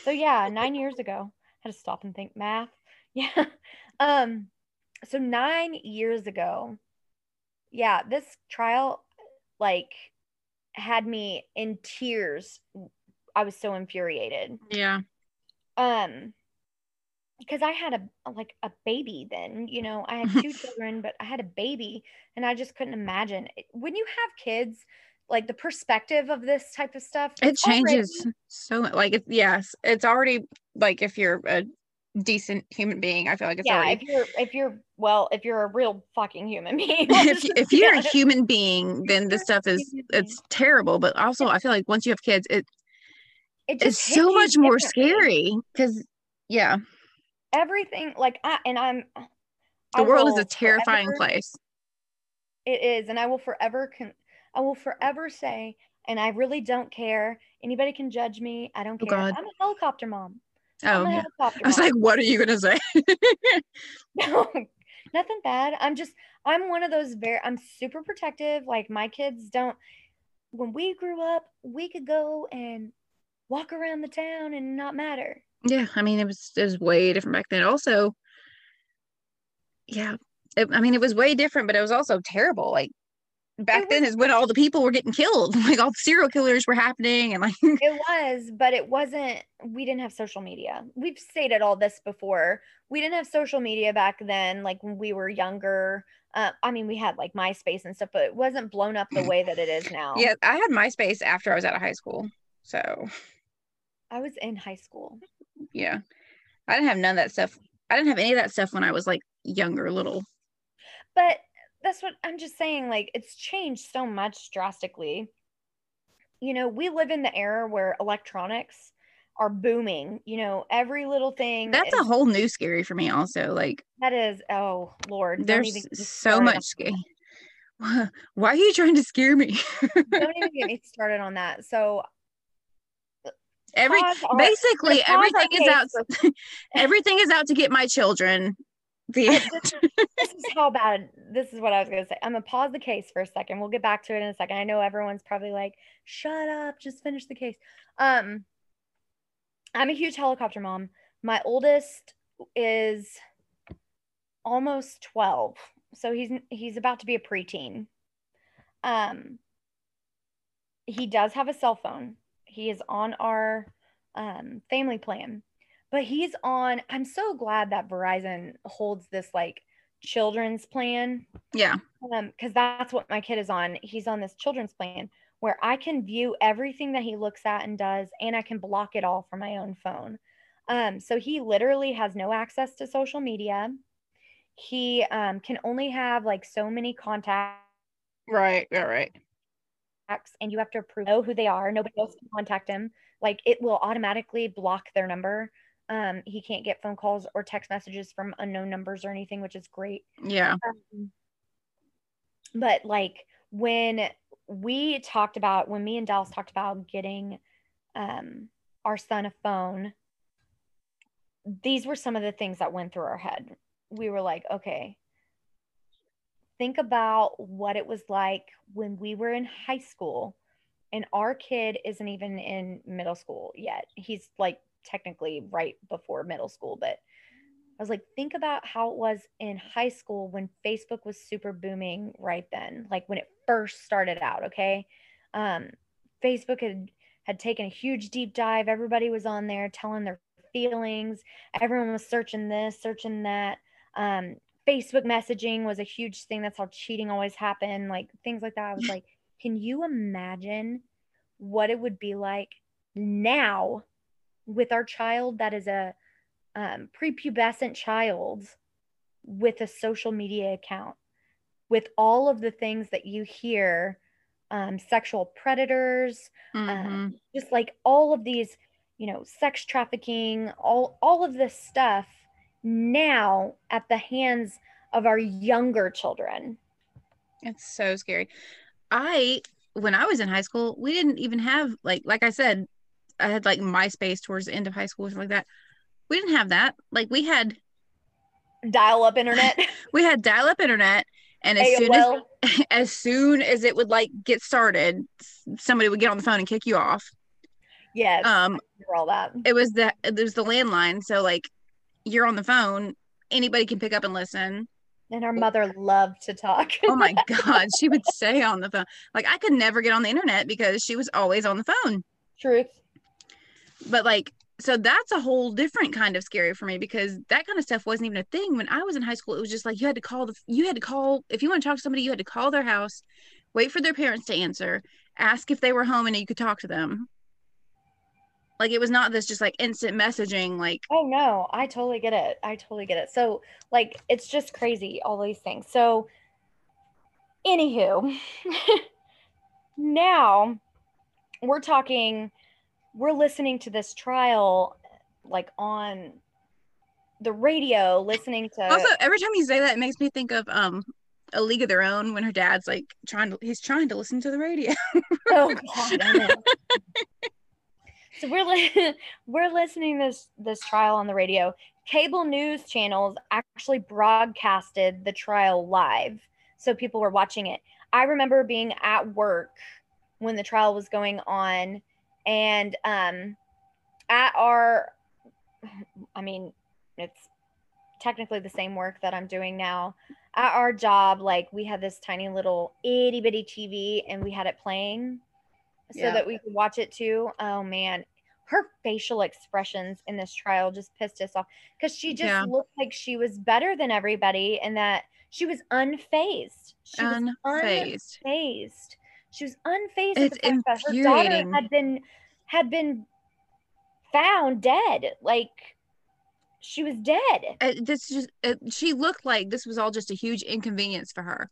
So yeah nine years ago. I had to stop and think math. Yeah. Um so nine years ago yeah this trial like had me in tears. I was so infuriated.
Yeah.
um because i had a like a baby then you know i had two children but i had a baby and i just couldn't imagine when you have kids like the perspective of this type of stuff
It
it's already-
changes so. Like, it, yes, it's already like if you're a decent human being, I feel like it's
yeah
already.
if you're if you're well if you're a real fucking human being
if, if you're a human being, then this stuff is it's terrible. But also, I feel like once you have kids, it
it
it's so much more scary because yeah,
everything like I and I'm
the
I
world is a terrifying
forever-
place.
It is, and I will forever con- I will forever say, and I really don't care. Anybody can judge me. I don't
Oh,
care.
God.
I'm a helicopter mom.
Oh,
I'm a
yeah.
helicopter
I was
mom.
like, what are you gonna say?
No, nothing bad. I'm just I'm one of those very I'm super protective. Like my kids don't when we grew up, we could go and walk around the town and not matter.
Yeah, I mean, it was it was way different back then. Also, yeah, it, I mean, it was way different, but it was also terrible. Like back then is when all the people were getting killed. Like all the serial killers were happening, and like
It was, but it wasn't we didn't have social media. We've stated all this before. We didn't have social media back then like when we were younger. Uh, I mean, we had like MySpace and stuff, but it wasn't blown up the way that it is now.
yeah, I had MySpace after I was out of high school, so
I was in high school.
Yeah, I didn't have none of that stuff. I didn't have any of that stuff when I was like younger, little.
But that's what I'm just saying. Like, it's changed so much drastically. You know, we live in the era where electronics are booming. You know, every little thing.
That's a whole new scary for me. Also, like
That is, oh Lord.
there's
even
so much scary. Why are you trying to scare me?
Don't even get me started on that. So
Every
our-
basically everything is out. everything is out to get my children. The
I- this, this is how bad. This is what I was gonna say. I'm gonna pause the case for a second. We'll get back to it in a second. I know everyone's probably like, "Shut up, just finish the case." Um, I'm a huge helicopter mom. My oldest is almost 12, so he's he's about to be a preteen. Um, he does have a cell phone. He is on our um, family plan but he's on i'm so glad that verizon holds this like children's plan.
Yeah,
um because that's what my kid is on. He's on this children's plan where i can view everything that he looks at and does and i can block it all from my own phone. Um so he literally has no access to social media. He um can only have like so many contacts.
Right, right, right.
And you have to approve know who they are nobody else can contact him like it will automatically block their number. Um he can't get phone calls or text messages from unknown numbers or anything which is great.
Yeah,
um, but like when we talked about when me and Dallas talked about getting um our son a phone these were some of the things that went through our head. We were like okay think about what it was like when we were in high school and our kid isn't even in middle school yet he's like technically right before middle school but I was like, think about how it was in high school when Facebook was super booming right then, like when it first started out. Okay. Um, Facebook had had taken a huge deep dive. Everybody was on there telling their feelings. Everyone was searching this, searching that. Um, Facebook messaging was a huge thing. That's how cheating always happened, like things like that. I was like, can you imagine what it would be like now with our child that is a um, prepubescent child with a social media account, with all of the things that you hear um, sexual predators,
Mhm.
um, just like all of these, you know, sex trafficking, all all of this stuff now at the hands of our younger children.
It's so scary. I when I was in high school, we didn't even have like like I said, I had like MySpace towards the end of high school or something like that. We didn't have that. Like we had
Dial up internet,
we had dial up internet and as soon as as soon as it would like get started, somebody would get on the phone and kick you off.
yes,
Um
all that.
it was the there's the landline, so like you're on the phone, anybody can pick up and listen.
And our mother loved to talk.
Oh my god, she would say on the phone. Like I could never get on the internet because she was always on the phone.
Truth.
but like so that's a whole different kind of scary for me because that kind of stuff wasn't even a thing when I was in high school. It was just like you had to call the you had to call if you want to talk to somebody, you had to call their house, wait for their parents to answer, ask if they were home and you could talk to them. Like it was not this just like instant messaging like
Oh no, I totally get it. I totally get it. So like it's just crazy, all these things. So anywho, now we're talking, we're listening to this trial like on the radio, listening to
also every time you say that it makes me think of um a league of their own when her dad's like trying to he's trying to listen to the radio.
oh god. so we're li- we're listening this this trial on the radio cable news channels actually broadcasted the trial live so people were watching it i remember being at work when the trial was going on and um at our i mean it's technically the same work that i'm doing now at our job, like we had this tiny little itty bitty TV and we had it playing so
Yeah.
that we could watch it too. Oh man, her facial expressions in this trial just pissed us off because she just
Yeah.
looked like she was better than everybody and that she was unfazed. She was
Unfazed.
unfazed. She was unfazed
It's
that her daughter had been had been found dead. Like she was dead.
Uh, this just uh, she looked like this was all just a huge inconvenience for her.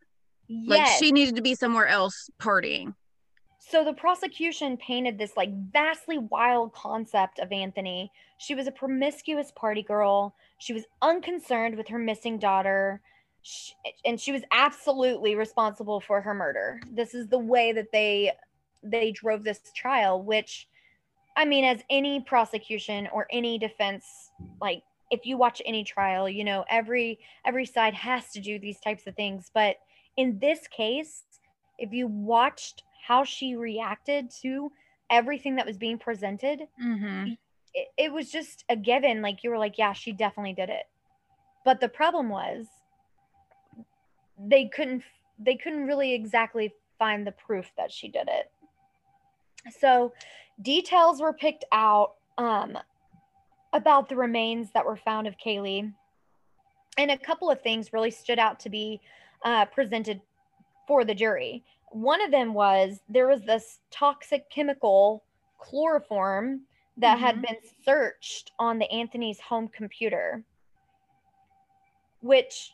Like
Yes.
she needed to be somewhere else partying.
So the prosecution painted this like vastly wild concept of Anthony. She was a promiscuous party girl. She was unconcerned with her missing daughter. Sh and she was absolutely responsible for her murder. This is the way that they they drove this trial, which I mean as any prosecution or any defense like if you watch any trial, you know, every every side has to do these types of things, but in this case, if you watched how she reacted to everything that was being presented,
Mm-hmm.
it, it was just a given. Like you were like, yeah, she definitely did it. But the problem was they couldn't they couldn't really exactly find the proof that she did it. So details were picked out um, about the remains that were found of Caylee. And a couple of things really stood out to be uh, presented for the jury. One of them was there was this toxic chemical chloroform that had
Mhm.
been searched on the Anthony's home computer, which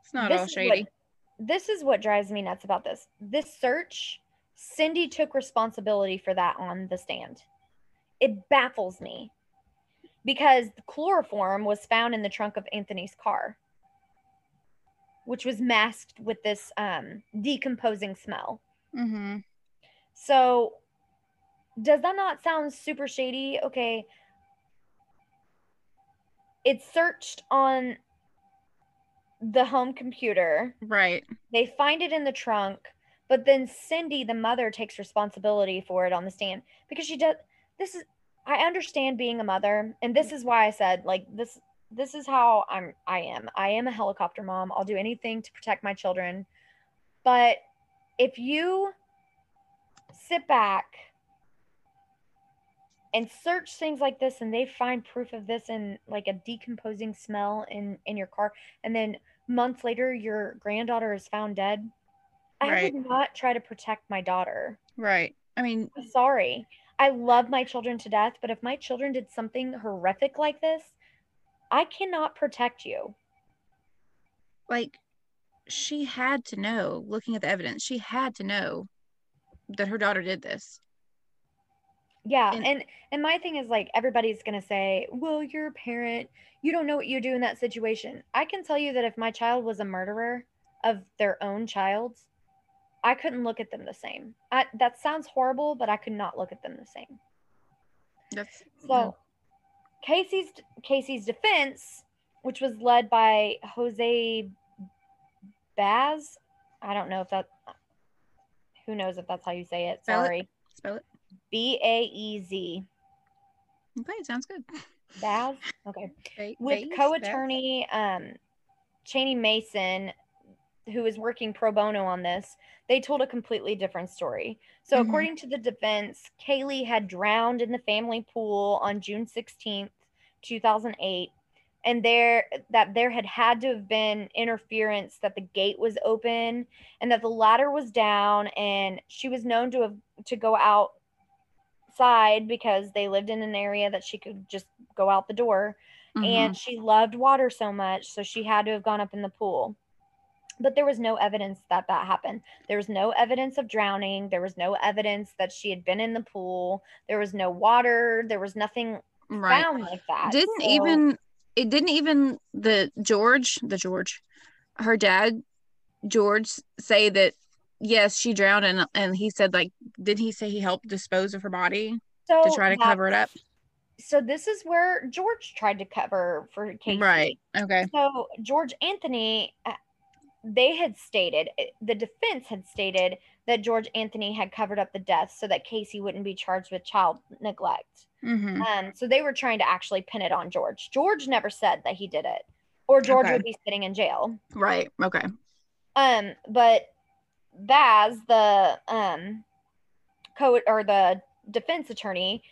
It's not all shady.
What, this is what drives me nuts about this. This search, Cindy took responsibility for that on the stand. It baffles me because the chloroform was found in the trunk of Anthony's car, which was masked with this um, decomposing smell.
Mm-hmm.
So, does that not sound super shady? Okay. It's searched on the home computer.
Right.
They find it in the trunk, but then Cindy, the mother, takes responsibility for it on the stand because she does. This is, I understand being a mother, and this is why I said, like, this, this is how I'm I am. I am a helicopter mom. I'll do anything to protect my children. But if you sit back and search things like this and they find proof of this in like a decomposing smell in in your car and then months later your granddaughter is found dead i
Right.
would not try to protect my daughter
Right. I mean,
sorry i love my children to death but if my children did something horrific like this i cannot protect you
like she had to know, looking at the evidence, she had to know that her daughter did this.
Yeah,
And-
and and my thing is like everybody's going to say, "Well, you're a parent. You don't know what you do in that situation." I can tell you that if my child was a murderer of their own child, I couldn't look at them the same. I, that sounds horrible, but I could not look at them the same.
That's
So, Casey's Casey's defense, which was led by Jose Baz, I don't know if that who knows if that's how you say it.
Spell it.
Sorry.
spell it.
B A E Z.
Okay, sounds good.
Baz. Okay. With co-attorney um Cheney Mason who is working pro bono on this they told a completely different story so
Mhm.
according to the defense Caylee had drowned in the family pool on June 16th 2008 and there that there had had to have been interference that the gate was open and that the ladder was down and she was known to have to go outside because they lived in an area that she could just go out the door
Mhm.
and she loved water so much so she had to have gone up in the pool but there was no evidence that that happened there was no evidence of drowning there was no evidence that she had been in the pool there was no water there was nothing
right.
found like that
Didn't
So-
even it didn't even the George, the George, her dad, George, say that yes, she drowned and and he said like did he say he helped dispose of her body
so
to try to cover it up?
so this is where george tried to cover for Casey.
Right. Okay.
So George Anthony, uh, they had stated uh, the defense had stated that George Anthony had covered up the death so that Casey wouldn't be charged with child neglect.
Mm-hmm.
Um, so they were trying to actually pin it on George. George never said that he did it, or George
Okay.
would be sitting in jail.
Right. Okay.
Um, but Baz, the um, co or the defense attorney,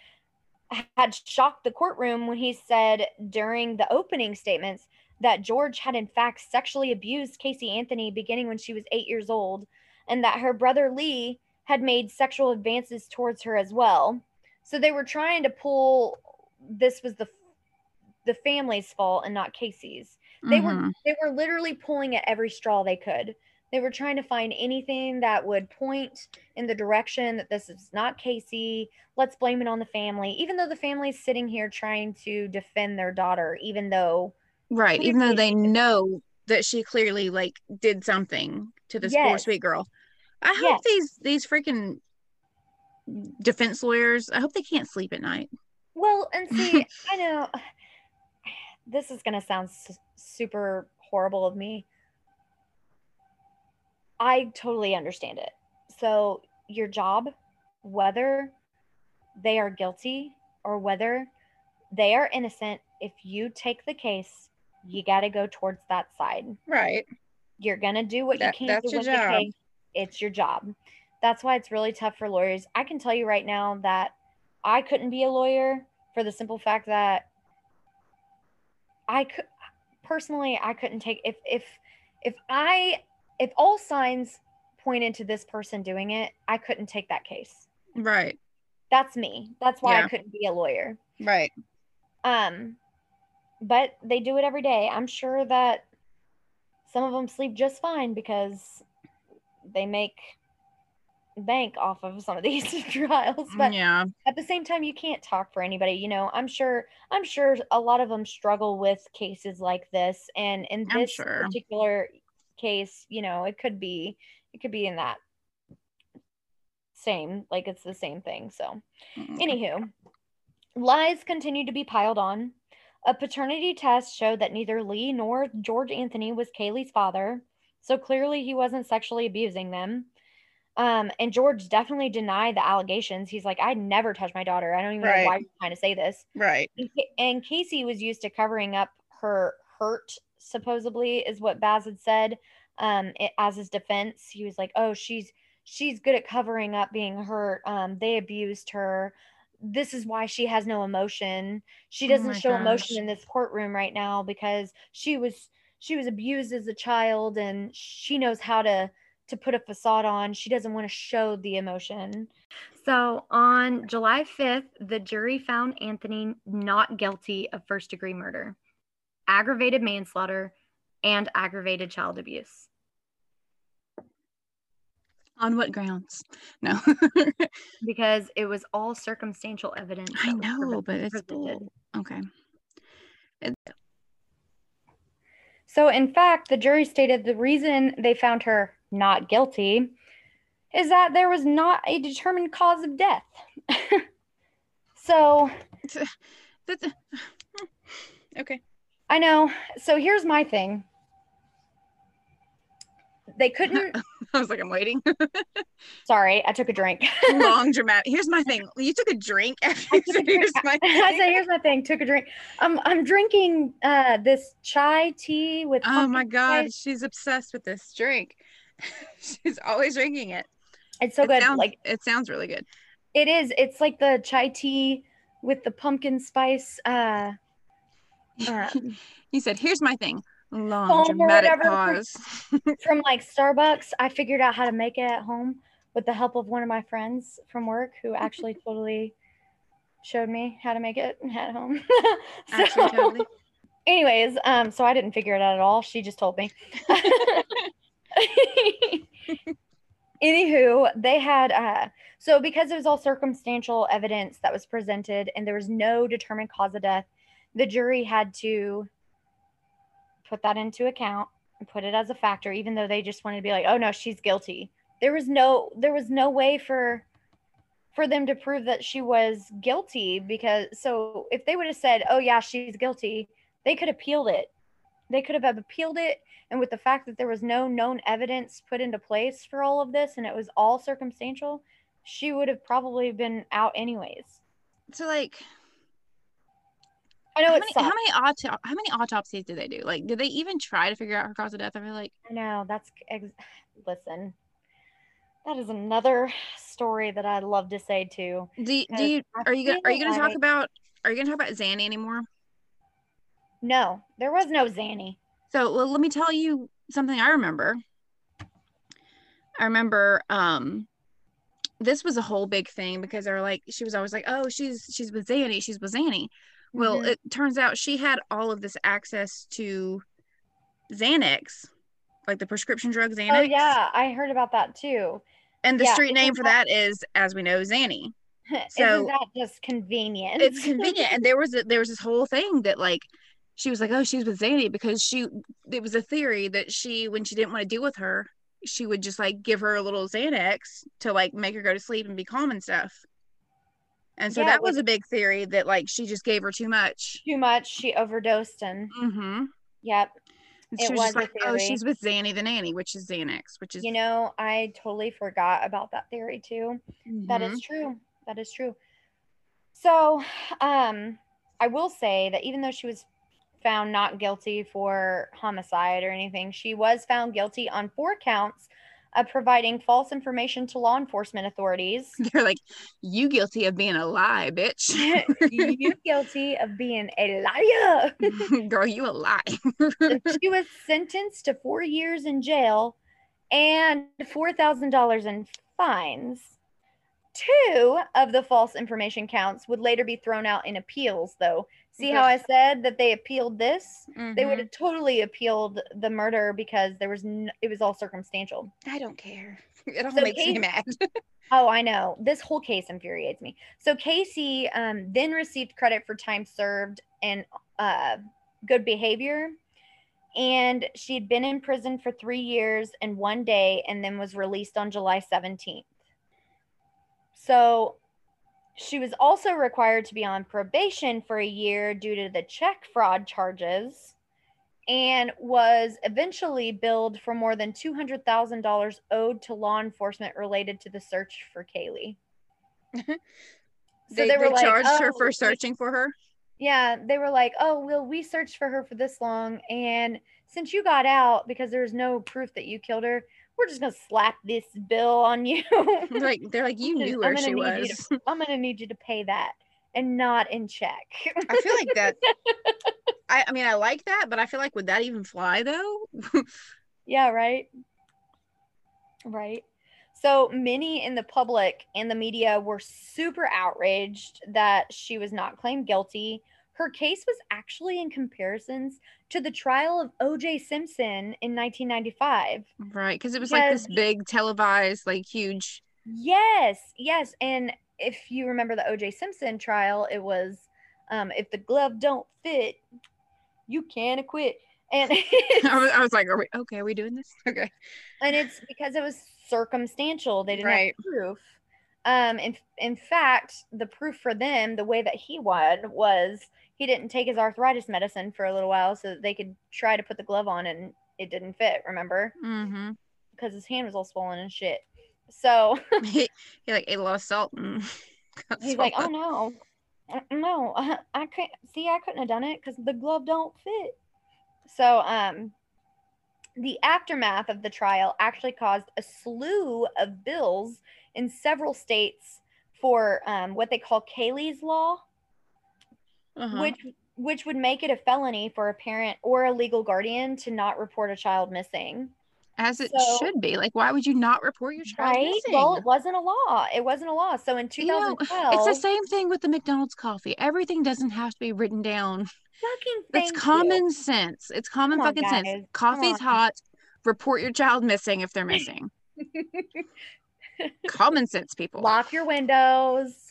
had shocked the courtroom when he said during the opening statements that George had in fact sexually abused Casey Anthony beginning when she was eight years old, and that her brother Lee had made sexual advances towards her as well. So they were trying to pull this was the the family's fault and not Casey's. They were
Mhm.
they were literally pulling at every straw they could. They were trying to find anything that would point in the direction that this is not Casey. Let's blame it on the family, even though the family's sitting here trying to defend their daughter, even though
right. Even though they know that she clearly like did something to this poor sweet girl. I hope
Yes.
these these freaking defense lawyers. I hope they can't sleep at night.
Well, and see, I know this is going to sound s- super horrible of me. I totally understand it. So, your job, whether they are guilty or whether they are innocent, if you take the case, you got to go towards that side.
Right.
You're going to do what
That-
you can
that's
to
your
win the
job.
case. It's your job. That's why it's really tough for lawyers. I can tell you right now that I couldn't be a lawyer for the simple fact that I could personally I couldn't take if if if I if all signs pointed to this person doing it, I couldn't take that case.
Right.
That's me. That's why
Yeah.
I couldn't be a lawyer.
Right.
Um, but they do it every day. I'm sure that some of them sleep just fine because they make bank off of some of these trials. But
yeah.
at the same time, you can't talk for anybody. You know, I'm sure. I'm sure a lot of them struggle with cases like this, and in this
sure.
particular case, you know, it could be, it could be in that same, like it's the same thing. So.
Mm,
Anywho, lies continue to be piled on. A paternity test showed that neither Lee nor George Anthony was Caylee's father, so clearly he wasn't sexually abusing them. Um, and George definitely denied the allegations. He's like, "I'd never touched my daughter. I don't even know why you're trying to say this.
Right.
And And Casey was used to covering up her hurt, supposedly, is what Baz had said. Um, it, as his defense, he was like, "Oh, she's she's good at covering up being hurt. Um, they abused her. This is why she has no emotion. She
Oh
doesn't
my
show emotion in this courtroom right now because she was she was abused as a child and she knows how to to put a facade on. She doesn't want to show the emotion. So on July 5th, the jury found Anthony not guilty of first degree murder, aggravated manslaughter, and aggravated child abuse.
On what grounds? No.
because it was all circumstantial evidence.
I know, but it's bull. Okay.
So, in fact, the jury stated the reason they found her not guilty is that there was not a determined cause of death. so,
okay.
I know. So, here's my thing they couldn't.
I was like, I'm waiting.
sorry, I took a drink.
Long dramatic. Here's my thing. You took a drink after
I took a
said,
drink.
here's my
I said,
thing.
here's my thing. Took a drink. I'm I'm drinking uh this chai tea with.
Oh my god, she's obsessed with this drink. she's always drinking it.
It's so
it
good.
Sounds,
like
it sounds really good.
it is. It's like the chai tea with the pumpkin spice. Uh, uh
he said, "Here's my thing." Long dramatic
whatever.
pause.
from like Starbucks. I figured out how to make it at home with the help of one of my friends from work who actually totally showed me how to make it at home.
Actually, totally.
anyways, um, so I didn't figure it out at all. She just told me. Anywho, they had uh so because it was all circumstantial evidence that was presented and there was no determined cause of death, the jury had to put that into account and put it as a factor, even though they just wanted to be like, oh no, she's guilty. There was no there was no way for for them to prove that she was guilty because so if they would have said, oh yeah, she's guilty, they could have appealed it. They could have appealed it and with the fact that there was no known evidence put into place for all of this and it was all circumstantial, she would have probably been out anyways.
So like,
I know
how many, how many auto- how many autopsies did they do? Like, did they even try to figure out her cause of death? I feel like
I know that's ex- listen. That is another story that I'd love to say too.
do you, do you are you gonna are you gonna talk about are you gonna talk about Zanny anymore?
No, there was no Zanny.
So well, let me tell you something I remember. I remember um this was a whole big thing because they were like she was always like, Oh, she's she's with Zanny, she's with Zanny. Well,
Mhm.
it turns out she had all of this access to Xanax, like the prescription drug Xanax.
Oh yeah, I heard about that too.
And the
yeah,
street name for
that-
that is, as we know, Zanny.
Isn't
So-
that just convenient?
It's convenient. and there was a, there was this whole thing that like she was like, Oh, she's with Zanny because she it was a theory that she when she didn't want to deal with her, she would just like give her a little Xanax to like make her go to sleep and be calm and stuff. And so
Yeah,
that was a big theory that like she just gave her too much.
Too much. She overdosed and
Mm-hmm.
yep.
She
It
was,
was
like, oh, she's with Zanny the nanny, which is Xanax, which is
You know, I totally forgot about that theory too. That
Mhm.
is true. That is true. So, um, I will say that even though she was found not guilty for homicide or anything, she was found guilty on four counts of providing false information to law enforcement authorities.
They're like, you guilty of being a lie, bitch.
you guilty of being a liar.
Girl, you a lie.
She was sentenced to four years in jail and $4,000 in fines. Two of the false information counts would later be thrown out in appeals, though. See how I said that they appealed this? They would
Mhm.
have totally appealed the murder because there was n- it was all circumstantial.
I don't care. It all
So
makes me mad.
Oh, I know. This whole case infuriates me. So Casey um, then received credit for time served and uh, good behavior. And she had been in prison for three years and one day and then was released on July 17th. So she was also required to be on probation for a year due to the check fraud charges and was eventually billed for more than $200,000 owed to law enforcement related to the search for Caylee. So
they,
they, were
they
like,
charged her
"Oh,
for searching for her.
Yeah, they were like, "Oh, well, we searched for her for this long, and since you got out because there's no proof that you killed her, we're just gonna slap this bill on you."
like they're like you knew where she was.
To, I'm gonna need you to pay that, and not in check.
I feel like that. I, I mean, I like that, but I feel like would that even fly though?
Yeah, right. Right. So many in the public and the media were super outraged that she was not claimed guilty. Her case was actually in comparisons to the trial of O.J. Simpson in 1995.
right, because it was like this big televised, like huge.
Yes, yes. And if you remember the O.J. Simpson trial, it was um, if the glove don't fit, you can't acquit. And
I was, I was like, are we okay? Are we doing this? Okay,
and it's because it was circumstantial they didn't
Right.
have proof um in, in fact the proof for them the way that he won was he didn't take his arthritis medicine for a little while so that they could try to put the glove on and it didn't fit remember?
Mm-hmm.
because his hand was all swollen and shit. So
he, he like ate a lot of salt and got
he's like oh no. Uh, no I, I can't see i couldn't have done it because the glove don't fit. So um the aftermath of the trial actually caused a slew of bills in several states for um, what they call Caylee's law,
Uh-huh.
which which would make it a felony for a parent or a legal guardian to not report a child missing.
as it
so-
should be. Like, why would you not report your child
Right?
missing?
Well, it wasn't a law. It wasn't a law. So in
You know,
2012,
it's the same thing with the McDonald's coffee. Everything doesn't have to be written down.
fucking
That's
thank you.
common sense. It's common
Come
fucking sense. Coffee's hot. Report your child missing if they're missing. common sense, people.
Lock your windows.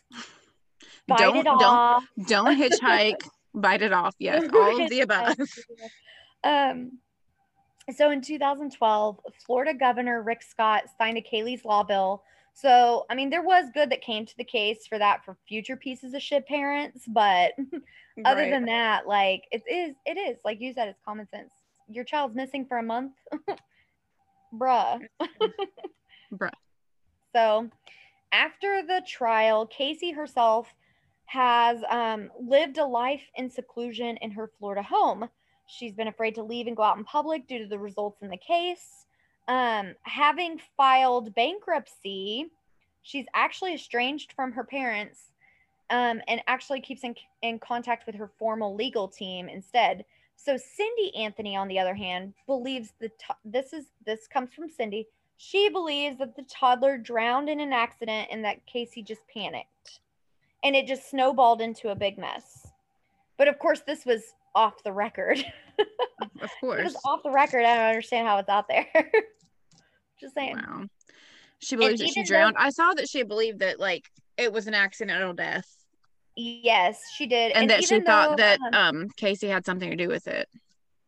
Bite
Don't-
it
don't- Don't hitchhike. bite it off. Yes, all of the above.
Um, so in 2012, Florida Governor Rick Scott signed a Caylee's Law bill. So, I mean, there was good that came to the case for that for future pieces of shit parents, but other
Right.
than that, like it is, it is like you said, it's common sense. Your child's missing for a month, bruh.
Bruh.
So, after the trial, Casey herself has um, lived a life in seclusion in her Florida home. She's been afraid to leave and go out in public due to the results in the case. Um, having filed bankruptcy, she's actually estranged from her parents um, and actually keeps in, in contact with her formal legal team instead. So Cindy Anthony, on the other hand, believes the this is this comes from Cindy. She believes that the toddler drowned in an accident and that Casey just panicked, and it just snowballed into a big mess. But of course, this was off the record.
Of course.
it was off the record. I don't understand how it's out there. just saying.
Wow. She believes that she
even though-
drowned. I saw that she believed that like it was an accidental death,
Yes, she did,
and, that she thought
though,
that
um,
um Casey had something to do with it.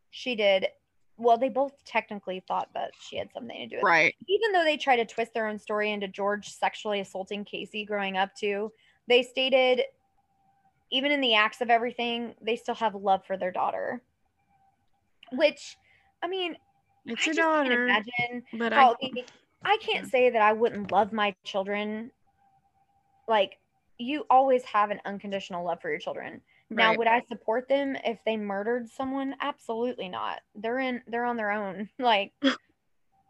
she did. Well, they both technically thought that she had something to do with it.
Right.
even though they try to twist their own story into George sexually assaulting Casey growing up too, they stated even in the acts of everything, they still have love for their daughter. Which, I mean,
It's
I
your
just can't
daughter,
imagine
but I
I can't say that I wouldn't love my children. Like you always have an unconditional love for your children. Now,
right.
would I support them if they murdered someone? Absolutely not. They're in they're on their own. Like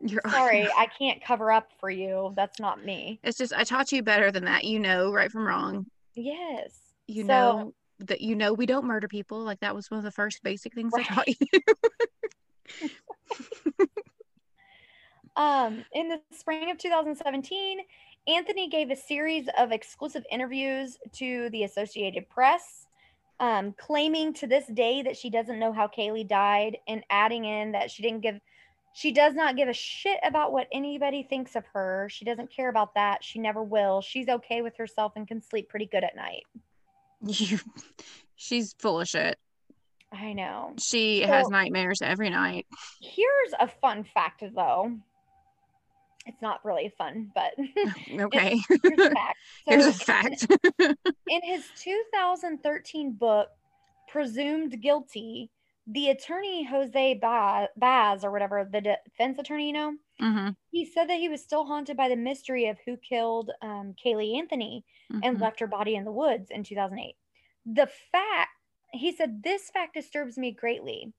You're
sorry, I can't cover up for you. That's not me.
It's just I taught you better than that. You know right from wrong.
Yes.
You
So-
know that you know we don't murder people. Like that was one of the first basic things I taught you.
Um, in the spring of 2017, Anthony gave a series of exclusive interviews to the Associated Press, um, claiming to this day that she doesn't know how Caylee died and adding in that she didn't give, she does not give a shit about what anybody thinks of her. She doesn't care about that. She never will. She's okay with herself and can sleep pretty good at night.
You, she's full of shit.
I know.
She has nightmares every night.
Here's a fun fact, though. It's not really fun, but
Okay.
here's a fact.
Here's a
So,
fact.
In his 2013 book, Presumed Guilty, the attorney Jose Baez, or whatever, the defense attorney, you know,
hmm
he said that he was still haunted by the mystery of who killed um, Caylee Anthony and
mhm.
left her body in the woods in 2008. The fact, he said, This fact disturbs me greatly.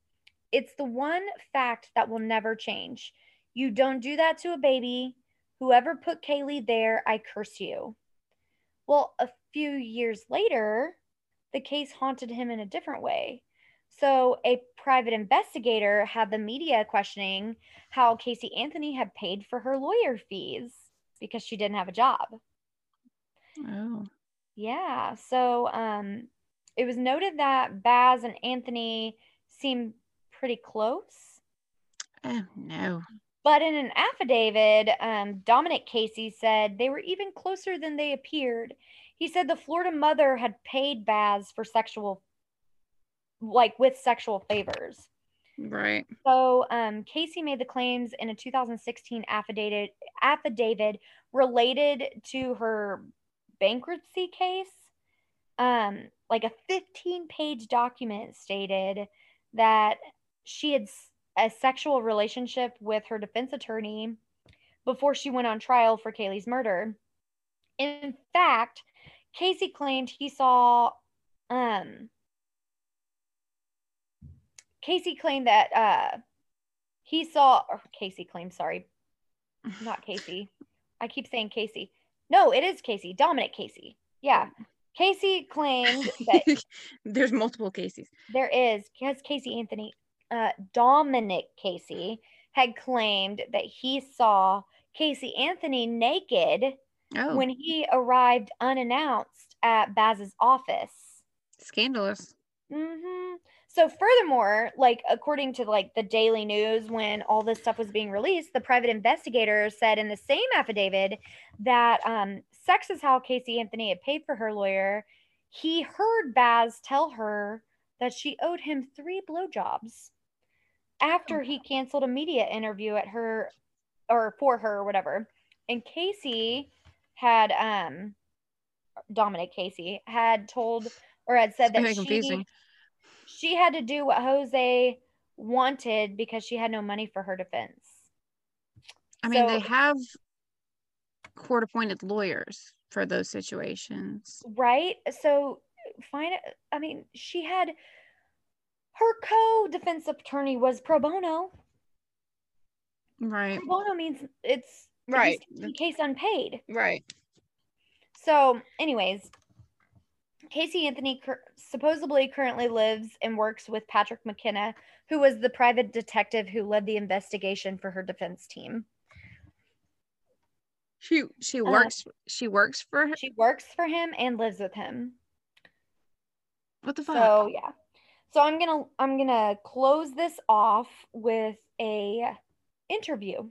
It's the one fact that will never change. You don't do that to a baby. Whoever put Caylee there, I curse you. Well, a few years later, the case haunted him in a different way. So, a private investigator had the media questioning how Casey Anthony had paid for her lawyer fees because she didn't have a job.
Oh.
Yeah. So, um, it was noted that Baez and Anthony seemed pretty close.
Oh, no.
But in an affidavit, um, Dominic Casey said they were even closer than they appeared. He said the Florida mother had paid Baez for sexual, like with sexual favors.
Right.
So um, Casey made the claims in a 2016 affidavit affidavit related to her bankruptcy case. Um, like a 15 page document stated that she had a sexual relationship with her defense attorney before she went on trial for Caylee's murder. In fact, Casey claimed he saw um Casey claimed that uh he saw or Casey claimed, sorry. Not Casey. I keep saying Casey. No, it is Casey. Dominic Casey. Yeah. Casey claimed that
there's multiple Caseys.
There is because Casey Anthony, uh, Dominic Casey had claimed that he saw Casey Anthony naked
oh.
when he arrived unannounced at Baez's office.
Scandalous.
Mm-hmm. So furthermore, like according to like the Daily News, when all this stuff was being released, the private investigator said in the same affidavit that um, sex is how Casey Anthony had paid for her lawyer. He heard Baez tell her that she owed him three blowjobs after he canceled a media interview at her or for her or whatever. And Casey had um Dominic Casey had told or had said that she confusing she had to do what Jose wanted because she had no money for her defense.
I mean, so, they have court appointed lawyers for those situations.
Right? So find it I mean, she had her co-defense attorney was pro bono.
Right.
Pro bono means it's
right
case unpaid.
Right.
So, anyways, Casey Anthony cur- supposedly currently lives and works with Patrick McKenna, who was the private detective who led the investigation for her defense team.
She she uh, works uh, she works for him.
She works for him and lives with him.
What the fuck?
So yeah. So I'm gonna I'm gonna close this off with a interview.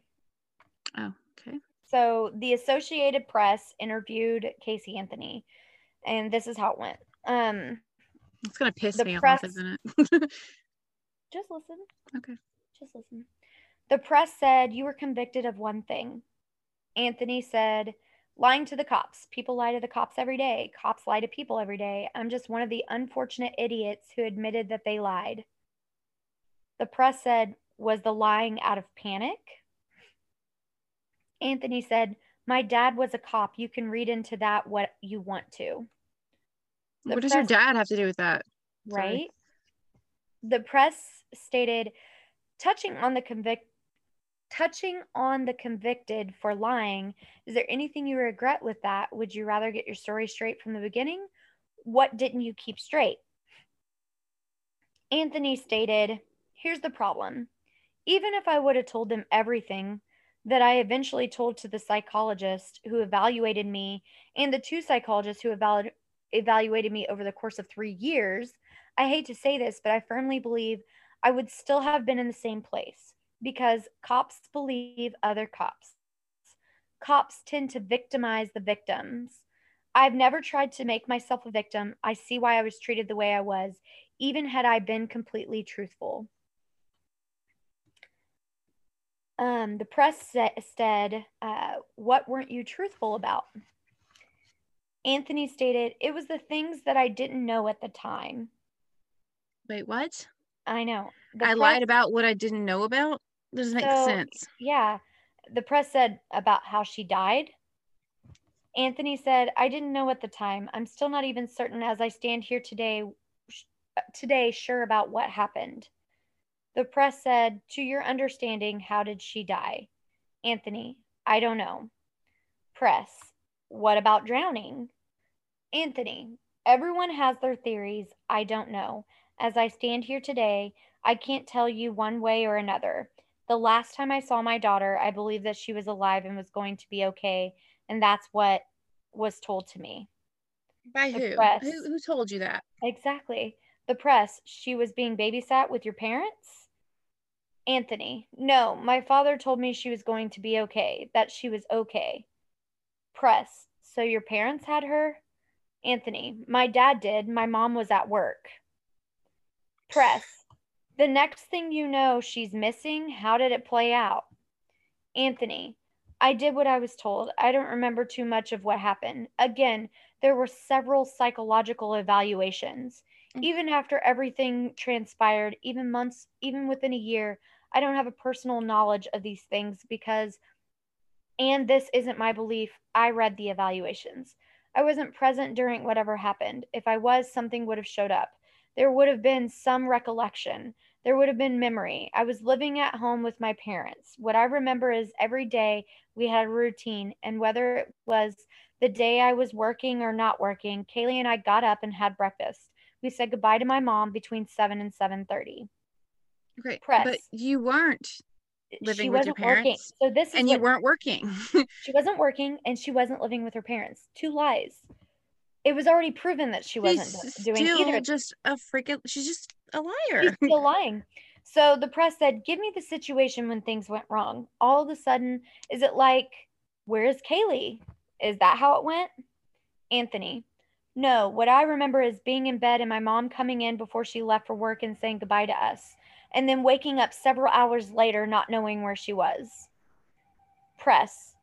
Oh, okay.
So the Associated Press interviewed Casey Anthony and this is how it went. Um,
it's gonna piss me press, off, isn't it?
just listen.
Okay.
Just listen. The press said you were convicted of one thing. Anthony said, lying to the cops. People lie to the cops every day. Cops lie to people every day. I'm just one of the unfortunate idiots who admitted that they lied. The press said, was the lying out of panic? Anthony said, my dad was a cop. You can read into that what you want to.
The what does your dad have to do with that?
Right. The press stated touching on the convict touching on the convicted for lying, is there anything you regret with that? Would you rather get your story straight from the beginning? What didn't you keep straight? Anthony stated, Here's the problem. Even if I would have told them everything, that I eventually told to the psychologist who evaluated me and the two psychologists who evalu- evaluated me over the course of three years. I hate to say this, but I firmly believe I would still have been in the same place because cops believe other cops. Cops tend to victimize the victims. I've never tried to make myself a victim. I see why I was treated the way I was, even had I been completely truthful. Um, the press said, uh, What weren't you truthful about? Anthony stated, It was the things that I didn't know at the time.
Wait, what?
I know.
The I press, lied about what I didn't know about? Doesn't make sense.
Yeah. The press said about how she died. Anthony said, I didn't know at the time. I'm still not even certain as I stand here today today sure about what happened. The press said, To your understanding, how did she die? Anthony, I don't know. Press, what about drowning? Anthony, everyone has their theories. I don't know. As I stand here today, I can't tell you one way or another. The last time I saw my daughter, I believed that she was alive and was going to be okay. And that's what was told to me.
By who? who? Who told you that?
Exactly. The press. She was being babysat with your parents? Anthony. No, my father told me she was going to be okay, that she was okay. Press. So your parents had her? Anthony. My dad did. My mom was at work. Press. The next thing you know, she's missing. How did it play out? Anthony. I did what I was told. I don't remember too much of what happened. Again, there were several psychological evaluations. Mm. Even after everything transpired, even months, even within a year, I don't have a personal knowledge of these things because, and this isn't my belief, I read the evaluations. I wasn't present during whatever happened. If I was, something would have showed up. There would have been some recollection. There would have been memory. I was living at home with my parents. What I remember is every day we had a routine, and whether it was the day I was working or not working, Caylee and I got up and had breakfast. We said goodbye to my mom between 7 and 7:30.
Okay. Press. But you weren't living she with your parents.
Working. So this
and you weren't working.
she wasn't working and she wasn't living with her parents. Two lies. It was already proven that she wasn't she's doing either.
Just a freaking. She's just a liar. She's
still lying. So the press said, "Give me the situation when things went wrong." All of a sudden, is it like, "Where's Caylee?" Is that how it went? Anthony. No, what I remember is being in bed and my mom coming in before she left for work and saying goodbye to us, and then waking up several hours later not knowing where she was. Press.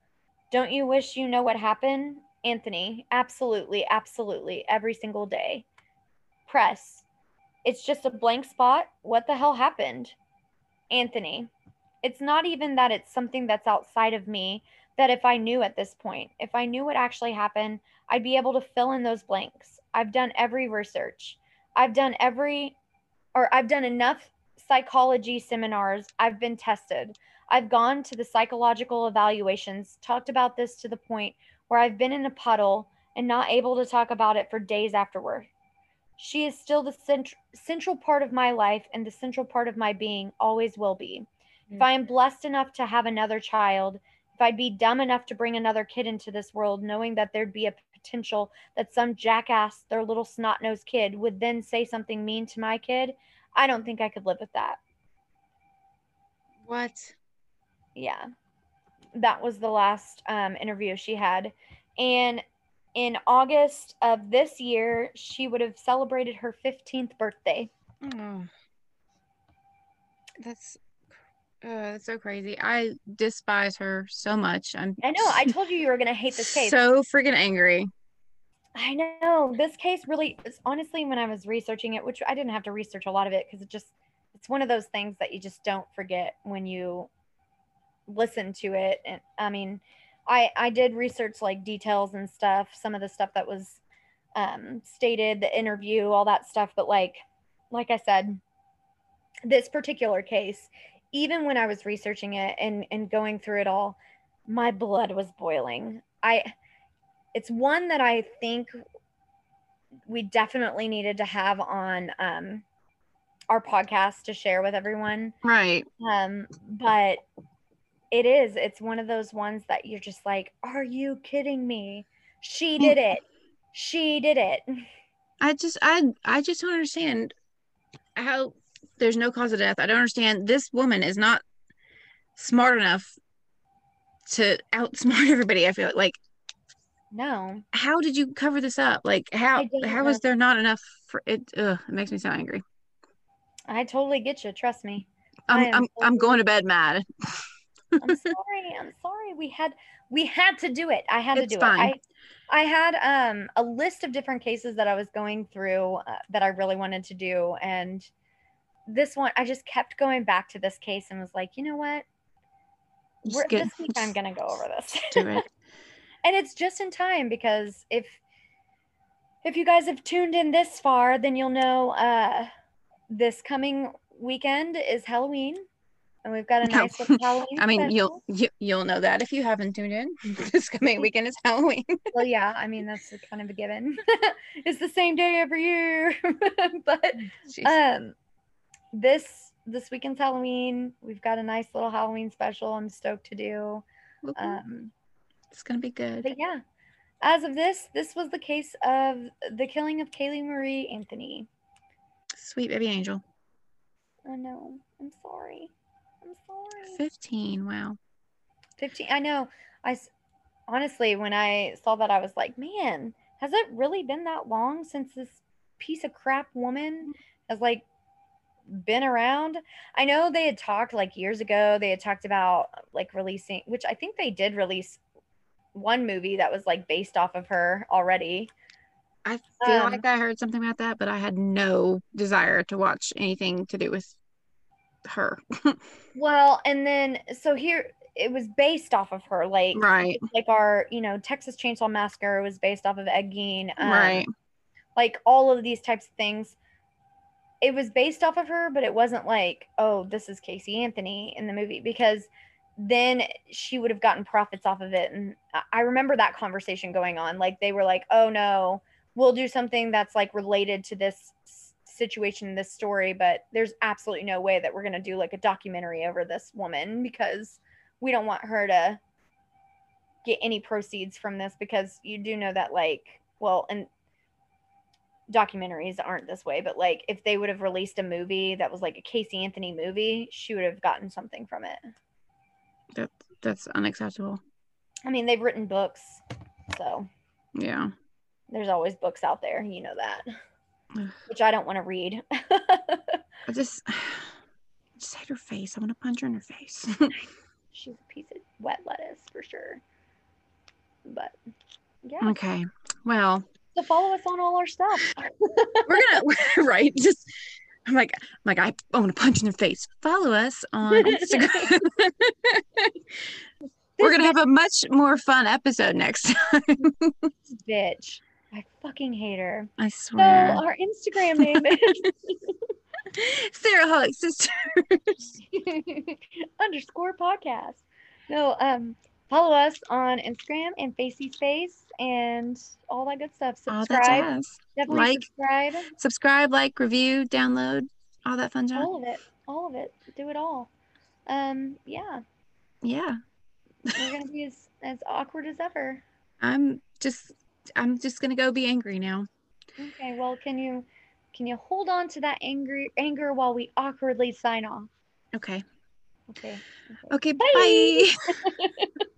Don't you wish you know what happened? Anthony. Absolutely, absolutely, every single day. Press. It's just a blank spot. What the hell happened? Anthony. It's not even that it's something that's outside of me, that if I knew at this point, if I knew what actually happened, I'd be able to fill in those blanks. I've done every research. I've done every, or I've done enough psychology seminars. I've been tested. I've gone to the psychological evaluations, talked about this to the point where I've been in a puddle and not able to talk about it for days afterward. She is still the cent- central part of my life and the central part of my being, always will be. Mm-hmm. If I am blessed enough to have another child, if I'd be dumb enough to bring another kid into this world, knowing that there'd be a potential that some jackass, their little snot nosed kid, would then say something mean to my kid, I don't think I could live with that.
What?
Yeah. That was the last um, interview she had. And in August of this year, she would have celebrated her 15th birthday. Oh.
That's uh, that's so crazy. I despise her so much. I'm
I know. I told you you were going to hate this case.
So freaking angry.
I know this case really is honestly when I was researching it, which I didn't have to research a lot of it because it just it's one of those things that you just don't forget when you listen to it. And I mean, I I did research like details and stuff, some of the stuff that was um, stated, the interview, all that stuff. But like like I said, this particular case, even when I was researching it and and going through it all, my blood was boiling. I it's one that I think we definitely needed to have on um, our podcast to share with everyone.
Right.
Um, but it is, it's one of those ones that you're just like, are you kidding me? She did it. She did it.
I just I I just don't understand how there's no cause of death. I don't understand. This woman is not smart enough to outsmart everybody. I feel like
no.
How did you cover this up? Like how how is there not enough for it? Ugh, it makes me so angry.
I totally get you. Trust me.
I'm I'm, totally I'm going to bed mad.
I'm sorry. I'm sorry. We had we had to do it. I had it's to do fine. it. I I had um a list of different cases that I was going through uh, that I really wanted to do and this one I just kept going back to this case and was like, "You know what? this week I'm going to go over this."
do it.
and it's just in time because if if you guys have tuned in this far, then you'll know uh, this coming weekend is Halloween, and we've got a
No.
nice little Halloween.
I mean,
special.
you'll you, you'll know that if you haven't tuned in. This coming weekend is Halloween.
Well, yeah, I mean that's kind of a given. it's the same day every year, but
Jeez.
um, this this weekend's Halloween. We've got a nice little Halloween special. I'm stoked to do. Um,
it's gonna be good.
but yeah, as of this, this was the case of the killing of Caylee Marie Anthony.
Sweet baby angel.
I know. I'm sorry. I'm sorry.
15. Wow.
15 i know I honestly when i saw that i was like man has it really been that long since this piece of crap woman has like been around i know they had talked like years ago they had talked about like releasing which i think they did release one movie that was like based off of her already
I feel
Um,
like I heard something about that, but I had no desire to watch anything to do with her.
well and then so here it was based off of her like
right.
like our you know texas chainsaw massacre was based off of ed gein um,
right.
like all of these types of things it was based off of her but it wasn't like oh this is casey anthony in the movie because then she would have gotten profits off of it and I- remember that conversation going on like they were like oh no we'll do something that's like related to this situation this story but there's absolutely no way that we're going to do like a documentary over this woman because we don't want her to get any proceeds from this because you do know that like well and documentaries aren't this way, but like if they would have released a movie that was like a Casey Anthony movie, she would have gotten something from it.
That that's unacceptable.
I mean, they've written books, so
Yeah.
there's always books out there, you know that, which I don't want to read.
I just I just hate her face. I want to punch her in her face.
She's a piece of wet lettuce for sure. But yeah,
okay. Well,
so follow us on all our stuff.
we're gonna right. Just I'm like I'm like I, I want to punch in her face. Follow us on Instagram. we're gonna have a much more fun episode next time.
bitch. I fucking hate her.
I swear.
So our Instagram name is
Sarah Holic Sisters.
underscore podcast. No, um, follow us on Instagram and Facey Space and all that good stuff. Subscribe. Definitely
Like.
subscribe.
Subscribe, like, review, download, all that fun jazz.
All of it. All of it. Do it all. Um, yeah.
Yeah.
We're gonna be as, as awkward as ever.
I'm just I'm just gonna go be angry now.
Okay, well can you can you hold on to that angry anger while we awkwardly sign off?
Okay.
Okay.
Okay,
Bye.
bye.